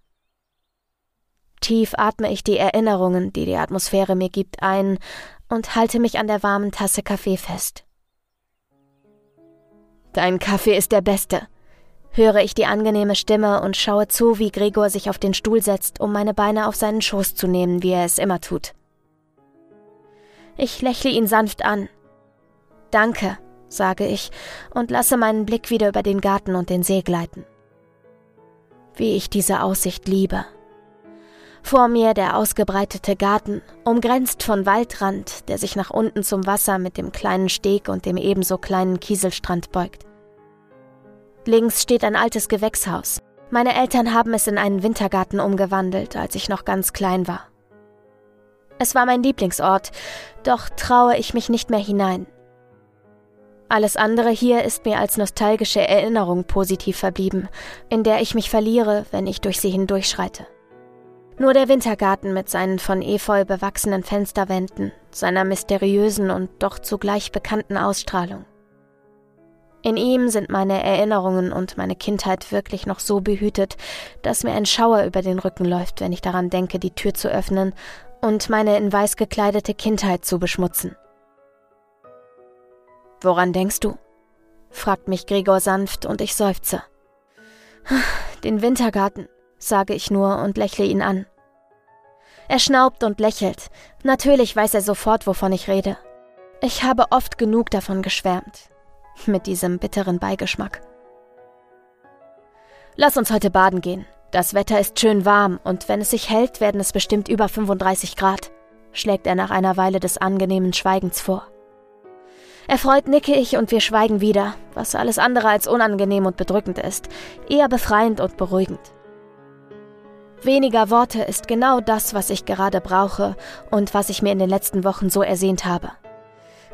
Speaker 1: Tief atme ich die Erinnerungen, die die Atmosphäre mir gibt, ein und halte mich an der warmen Tasse Kaffee fest. Dein Kaffee ist der beste, höre ich die angenehme Stimme und schaue zu, wie Gregor sich auf den Stuhl setzt, um meine Beine auf seinen Schoß zu nehmen, wie er es immer tut. Ich lächle ihn sanft an. Danke, sage ich und lasse meinen Blick wieder über den Garten und den See gleiten. Wie ich diese Aussicht liebe. Vor mir der ausgebreitete Garten, umgrenzt von Waldrand, der sich nach unten zum Wasser mit dem kleinen Steg und dem ebenso kleinen Kieselstrand beugt. Links steht ein altes Gewächshaus. Meine Eltern haben es in einen Wintergarten umgewandelt, als ich noch ganz klein war. Es war mein Lieblingsort, doch traue ich mich nicht mehr hinein. Alles andere hier ist mir als nostalgische Erinnerung positiv verblieben, in der ich mich verliere, wenn ich durch sie hindurchschreite. Nur der Wintergarten mit seinen von Efeu bewachsenen Fensterwänden, seiner mysteriösen und doch zugleich bekannten Ausstrahlung. In ihm sind meine Erinnerungen und meine Kindheit wirklich noch so behütet, dass mir ein Schauer über den Rücken läuft, wenn ich daran denke, die Tür zu öffnen und meine in weiß gekleidete Kindheit zu beschmutzen. Woran denkst du? fragt mich Gregor sanft und ich seufze. Den Wintergarten, sage ich nur und lächle ihn an. Er schnaubt und lächelt. Natürlich weiß er sofort, wovon ich rede. Ich habe oft genug davon geschwärmt. Mit diesem bitteren Beigeschmack. Lass uns heute baden gehen. Das Wetter ist schön warm und wenn es sich hält, werden es bestimmt über 35 Grad, schlägt er nach einer Weile des angenehmen Schweigens vor. Erfreut nicke ich und wir schweigen wieder, was alles andere als unangenehm und bedrückend ist, eher befreiend und beruhigend. Weniger Worte ist genau das, was ich gerade brauche und was ich mir in den letzten Wochen so ersehnt habe.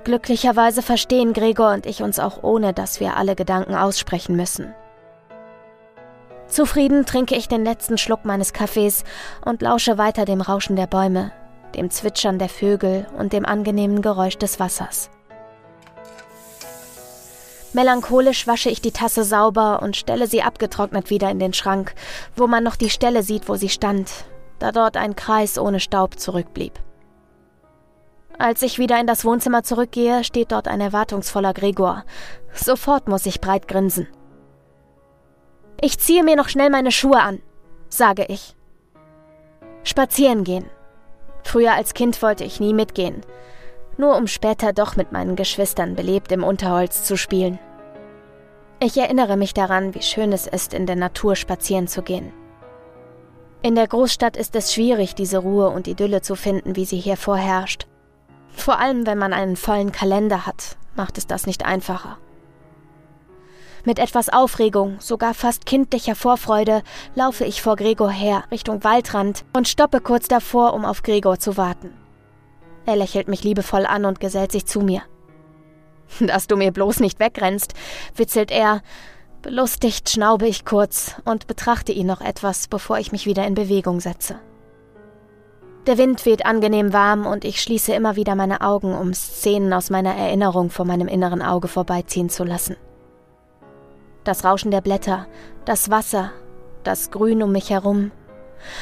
Speaker 1: Glücklicherweise verstehen Gregor und ich uns auch ohne, dass wir alle Gedanken aussprechen müssen. Zufrieden trinke ich den letzten Schluck meines Kaffees und lausche weiter dem Rauschen der Bäume, dem Zwitschern der Vögel und dem angenehmen Geräusch des Wassers. Melancholisch wasche ich die Tasse sauber und stelle sie abgetrocknet wieder in den Schrank, wo man noch die Stelle sieht, wo sie stand, da dort ein Kreis ohne Staub zurückblieb. Als ich wieder in das Wohnzimmer zurückgehe, steht dort ein erwartungsvoller Gregor. Sofort muss ich breit grinsen. Ich ziehe mir noch schnell meine Schuhe an, sage ich. Spazieren gehen. Früher als Kind wollte ich nie mitgehen nur um später doch mit meinen Geschwistern belebt im Unterholz zu spielen. Ich erinnere mich daran, wie schön es ist, in der Natur spazieren zu gehen. In der Großstadt ist es schwierig, diese Ruhe und Idylle zu finden, wie sie hier vorherrscht. Vor allem, wenn man einen vollen Kalender hat, macht es das nicht einfacher. Mit etwas Aufregung, sogar fast kindlicher Vorfreude, laufe ich vor Gregor her, Richtung Waldrand und stoppe kurz davor, um auf Gregor zu warten. Er lächelt mich liebevoll an und gesellt sich zu mir. Dass du mir bloß nicht wegrennst, witzelt er. Belustigt schnaube ich kurz und betrachte ihn noch etwas, bevor ich mich wieder in Bewegung setze. Der Wind weht angenehm warm und ich schließe immer wieder meine Augen, um Szenen aus meiner Erinnerung vor meinem inneren Auge vorbeiziehen zu lassen. Das Rauschen der Blätter, das Wasser, das Grün um mich herum,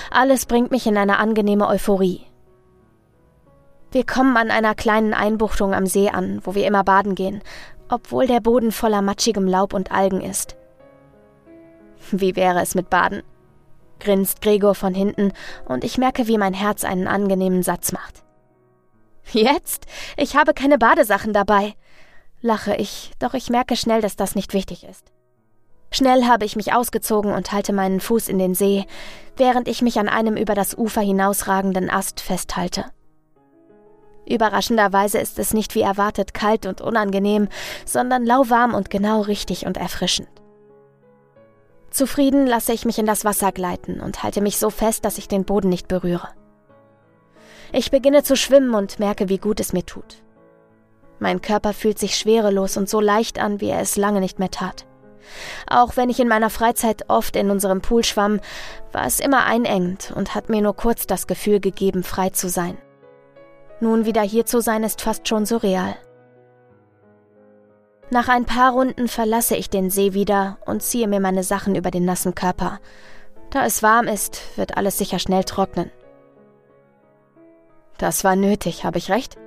Speaker 1: alles bringt mich in eine angenehme Euphorie. Wir kommen an einer kleinen Einbuchtung am See an, wo wir immer baden gehen, obwohl der Boden voller matschigem Laub und Algen ist. Wie wäre es mit Baden? grinst Gregor von hinten, und ich merke, wie mein Herz einen angenehmen Satz macht. Jetzt? Ich habe keine Badesachen dabei, lache ich, doch ich merke schnell, dass das nicht wichtig ist. Schnell habe ich mich ausgezogen und halte meinen Fuß in den See, während ich mich an einem über das Ufer hinausragenden Ast festhalte. Überraschenderweise ist es nicht wie erwartet kalt und unangenehm, sondern lauwarm und genau richtig und erfrischend. Zufrieden lasse ich mich in das Wasser gleiten und halte mich so fest, dass ich den Boden nicht berühre. Ich beginne zu schwimmen und merke, wie gut es mir tut. Mein Körper fühlt sich schwerelos und so leicht an, wie er es lange nicht mehr tat. Auch wenn ich in meiner Freizeit oft in unserem Pool schwamm, war es immer einengend und hat mir nur kurz das Gefühl gegeben, frei zu sein. Nun wieder hier zu sein ist fast schon surreal. Nach ein paar Runden verlasse ich den See wieder und ziehe mir meine Sachen über den nassen Körper. Da es warm ist, wird alles sicher schnell trocknen. Das war nötig, habe ich recht?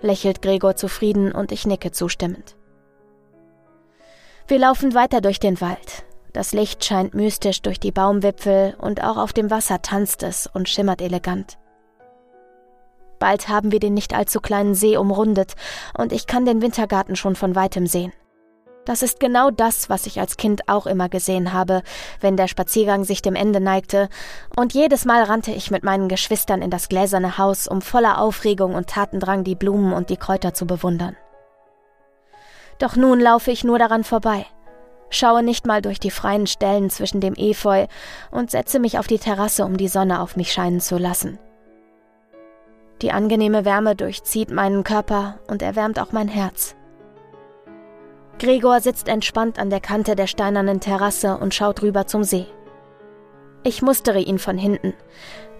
Speaker 1: lächelt Gregor zufrieden und ich nicke zustimmend. Wir laufen weiter durch den Wald. Das Licht scheint mystisch durch die Baumwipfel und auch auf dem Wasser tanzt es und schimmert elegant. Bald haben wir den nicht allzu kleinen See umrundet und ich kann den Wintergarten schon von weitem sehen. Das ist genau das, was ich als Kind auch immer gesehen habe, wenn der Spaziergang sich dem Ende neigte, und jedes Mal rannte ich mit meinen Geschwistern in das gläserne Haus, um voller Aufregung und Tatendrang die Blumen und die Kräuter zu bewundern. Doch nun laufe ich nur daran vorbei, schaue nicht mal durch die freien Stellen zwischen dem Efeu und setze mich auf die Terrasse, um die Sonne auf mich scheinen zu lassen. Die angenehme Wärme durchzieht meinen Körper und erwärmt auch mein Herz. Gregor sitzt entspannt an der Kante der steinernen Terrasse und schaut rüber zum See. Ich mustere ihn von hinten.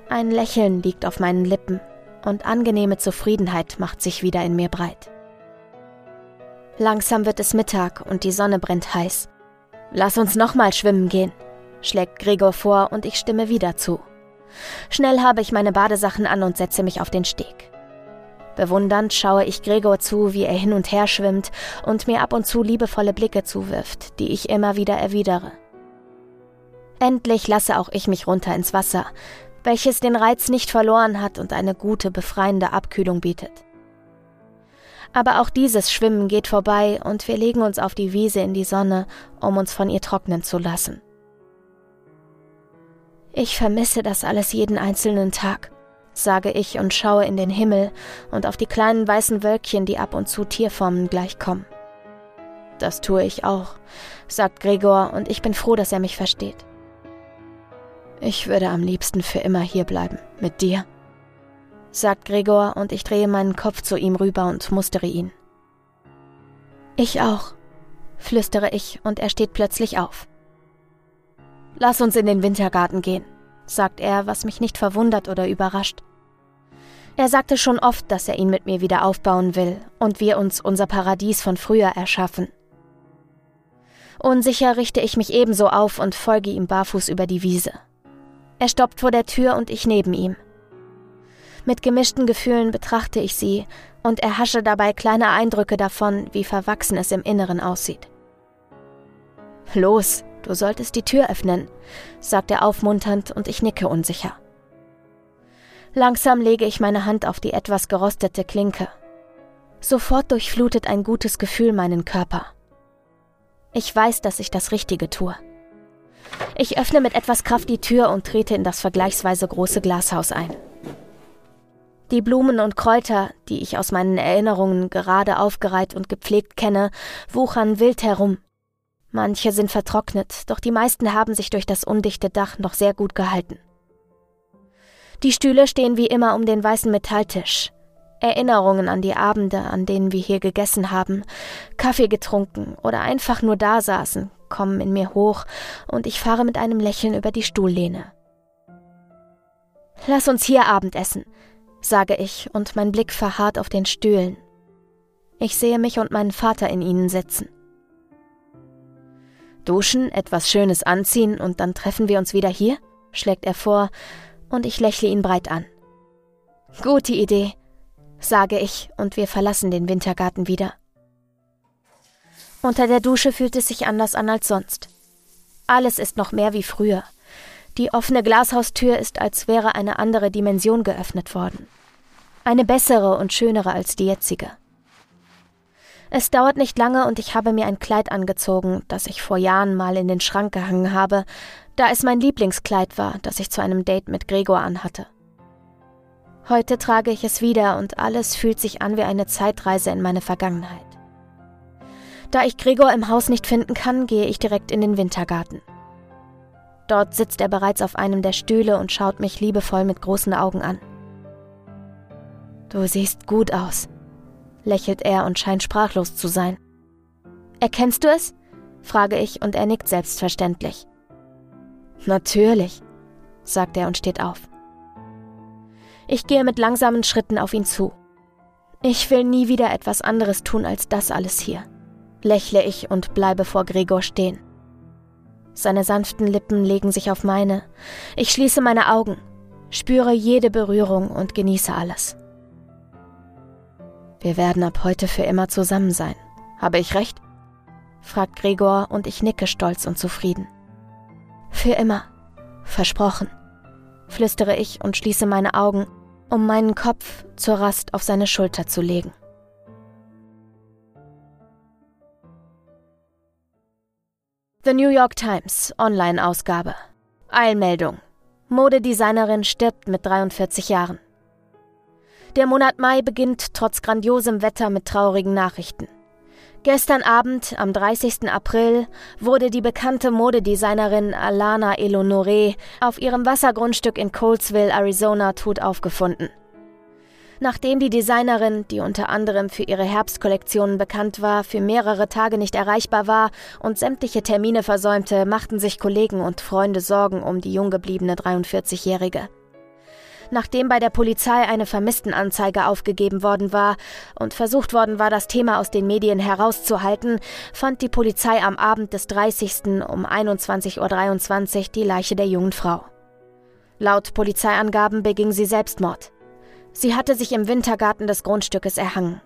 Speaker 1: Ein Lächeln liegt auf meinen Lippen und angenehme Zufriedenheit macht sich wieder in mir breit. Langsam wird es Mittag und die Sonne brennt heiß. Lass uns nochmal schwimmen gehen, schlägt Gregor vor und ich stimme wieder zu. Schnell habe ich meine Badesachen an und setze mich auf den Steg. Bewundernd schaue ich Gregor zu, wie er hin und her schwimmt und mir ab und zu liebevolle Blicke zuwirft, die ich immer wieder erwidere. Endlich lasse auch ich mich runter ins Wasser, welches den Reiz nicht verloren hat und eine gute, befreiende Abkühlung bietet. Aber auch dieses Schwimmen geht vorbei und wir legen uns auf die Wiese in die Sonne, um uns von ihr trocknen zu lassen. Ich vermisse das alles jeden einzelnen Tag sage ich und schaue in den Himmel und auf die kleinen weißen Wölkchen, die ab und zu Tierformen gleichkommen. Das tue ich auch, sagt Gregor, und ich bin froh, dass er mich versteht. Ich würde am liebsten für immer hier bleiben, mit dir, sagt Gregor, und ich drehe meinen Kopf zu ihm rüber und mustere ihn. Ich auch, flüstere ich, und er steht plötzlich auf. Lass uns in den Wintergarten gehen, sagt er, was mich nicht verwundert oder überrascht. Er sagte schon oft, dass er ihn mit mir wieder aufbauen will und wir uns unser Paradies von früher erschaffen. Unsicher richte ich mich ebenso auf und folge ihm barfuß über die Wiese. Er stoppt vor der Tür und ich neben ihm. Mit gemischten Gefühlen betrachte ich sie und erhasche dabei kleine Eindrücke davon, wie verwachsen es im Inneren aussieht. Los, du solltest die Tür öffnen, sagt er aufmunternd und ich nicke unsicher. Langsam lege ich meine Hand auf die etwas gerostete Klinke. Sofort durchflutet ein gutes Gefühl meinen Körper. Ich weiß, dass ich das Richtige tue. Ich öffne mit etwas Kraft die Tür und trete in das vergleichsweise große Glashaus ein. Die Blumen und Kräuter, die ich aus meinen Erinnerungen gerade aufgereiht und gepflegt kenne, wuchern wild herum. Manche sind vertrocknet, doch die meisten haben sich durch das undichte Dach noch sehr gut gehalten. Die Stühle stehen wie immer um den weißen Metalltisch. Erinnerungen an die Abende, an denen wir hier gegessen haben, Kaffee getrunken oder einfach nur da saßen, kommen in mir hoch und ich fahre mit einem Lächeln über die Stuhllehne. Lass uns hier Abendessen, sage ich und mein Blick verharrt auf den Stühlen. Ich sehe mich und meinen Vater in ihnen sitzen. Duschen, etwas Schönes anziehen und dann treffen wir uns wieder hier? schlägt er vor und ich lächle ihn breit an. Gute Idee, sage ich, und wir verlassen den Wintergarten wieder. Unter der Dusche fühlt es sich anders an als sonst. Alles ist noch mehr wie früher. Die offene Glashaustür ist, als wäre eine andere Dimension geöffnet worden. Eine bessere und schönere als die jetzige. Es dauert nicht lange und ich habe mir ein Kleid angezogen, das ich vor Jahren mal in den Schrank gehangen habe, da es mein Lieblingskleid war, das ich zu einem Date mit Gregor anhatte. Heute trage ich es wieder und alles fühlt sich an wie eine Zeitreise in meine Vergangenheit. Da ich Gregor im Haus nicht finden kann, gehe ich direkt in den Wintergarten. Dort sitzt er bereits auf einem der Stühle und schaut mich liebevoll mit großen Augen an. Du siehst gut aus, lächelt er und scheint sprachlos zu sein. Erkennst du es? frage ich und er nickt selbstverständlich. Natürlich, sagt er und steht auf. Ich gehe mit langsamen Schritten auf ihn zu. Ich will nie wieder etwas anderes tun als das alles hier, lächle ich und bleibe vor Gregor stehen. Seine sanften Lippen legen sich auf meine. Ich schließe meine Augen, spüre jede Berührung und genieße alles. Wir werden ab heute für immer zusammen sein. Habe ich recht? fragt Gregor und ich nicke stolz und zufrieden. Für immer. Versprochen. Flüstere ich und schließe meine Augen, um meinen Kopf zur Rast auf seine Schulter zu legen. The New York Times, Online-Ausgabe. Eilmeldung. Modedesignerin stirbt mit 43 Jahren. Der Monat Mai beginnt trotz grandiosem Wetter mit traurigen Nachrichten. Gestern Abend, am 30. April, wurde die bekannte Modedesignerin Alana Elonore auf ihrem Wassergrundstück in Colesville, Arizona, tot aufgefunden. Nachdem die Designerin, die unter anderem für ihre Herbstkollektionen bekannt war, für mehrere Tage nicht erreichbar war und sämtliche Termine versäumte, machten sich Kollegen und Freunde Sorgen um die jung gebliebene 43-Jährige. Nachdem bei der Polizei eine Vermisstenanzeige aufgegeben worden war und versucht worden war, das Thema aus den Medien herauszuhalten, fand die Polizei am Abend des 30. um 21.23 Uhr die Leiche der jungen Frau. Laut Polizeiangaben beging sie Selbstmord. Sie hatte sich im Wintergarten des Grundstückes erhangen.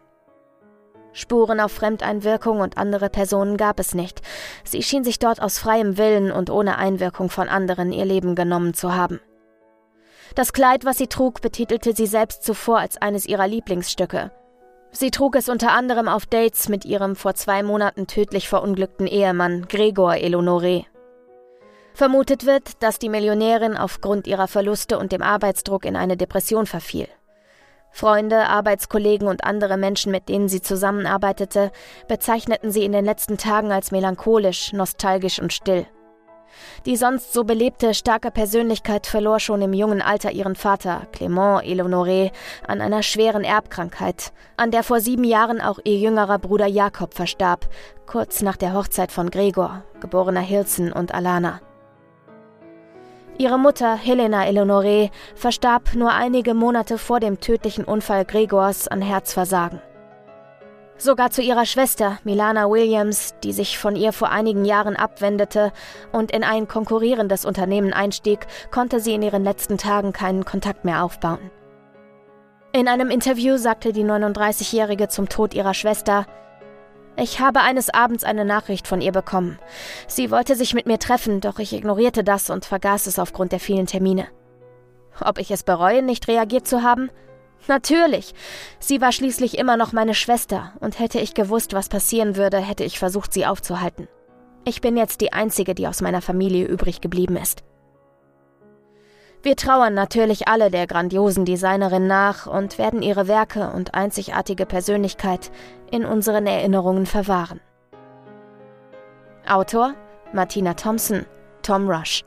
Speaker 1: Spuren auf Fremdeinwirkung und andere Personen gab es nicht. Sie schien sich dort aus freiem Willen und ohne Einwirkung von anderen ihr Leben genommen zu haben. Das Kleid, was sie trug, betitelte sie selbst zuvor als eines ihrer Lieblingsstücke. Sie trug es unter anderem auf Dates mit ihrem vor zwei Monaten tödlich verunglückten Ehemann Gregor Elonore. Vermutet wird, dass die Millionärin aufgrund ihrer Verluste und dem Arbeitsdruck in eine Depression verfiel. Freunde, Arbeitskollegen und andere Menschen, mit denen sie zusammenarbeitete, bezeichneten sie in den letzten Tagen als melancholisch, nostalgisch und still. Die sonst so belebte, starke Persönlichkeit verlor schon im jungen Alter ihren Vater, Clément Eleonore, an einer schweren Erbkrankheit, an der vor sieben Jahren auch ihr jüngerer Bruder Jakob verstarb, kurz nach der Hochzeit von Gregor, geborener Hilson und Alana. Ihre Mutter, Helena Eleonore, verstarb nur einige Monate vor dem tödlichen Unfall Gregors an Herzversagen. Sogar zu ihrer Schwester, Milana Williams, die sich von ihr vor einigen Jahren abwendete und in ein konkurrierendes Unternehmen einstieg, konnte sie in ihren letzten Tagen keinen Kontakt mehr aufbauen. In einem Interview sagte die 39-Jährige zum Tod ihrer Schwester, ich habe eines Abends eine Nachricht von ihr bekommen. Sie wollte sich mit mir treffen, doch ich ignorierte das und vergaß es aufgrund der vielen Termine. Ob ich es bereue, nicht reagiert zu haben? Natürlich. Sie war schließlich immer noch meine Schwester, und hätte ich gewusst, was passieren würde, hätte ich versucht, sie aufzuhalten. Ich bin jetzt die Einzige, die aus meiner Familie übrig geblieben ist. Wir trauern natürlich alle der grandiosen Designerin nach und werden ihre Werke und einzigartige Persönlichkeit in unseren Erinnerungen verwahren. Autor Martina Thompson, Tom Rush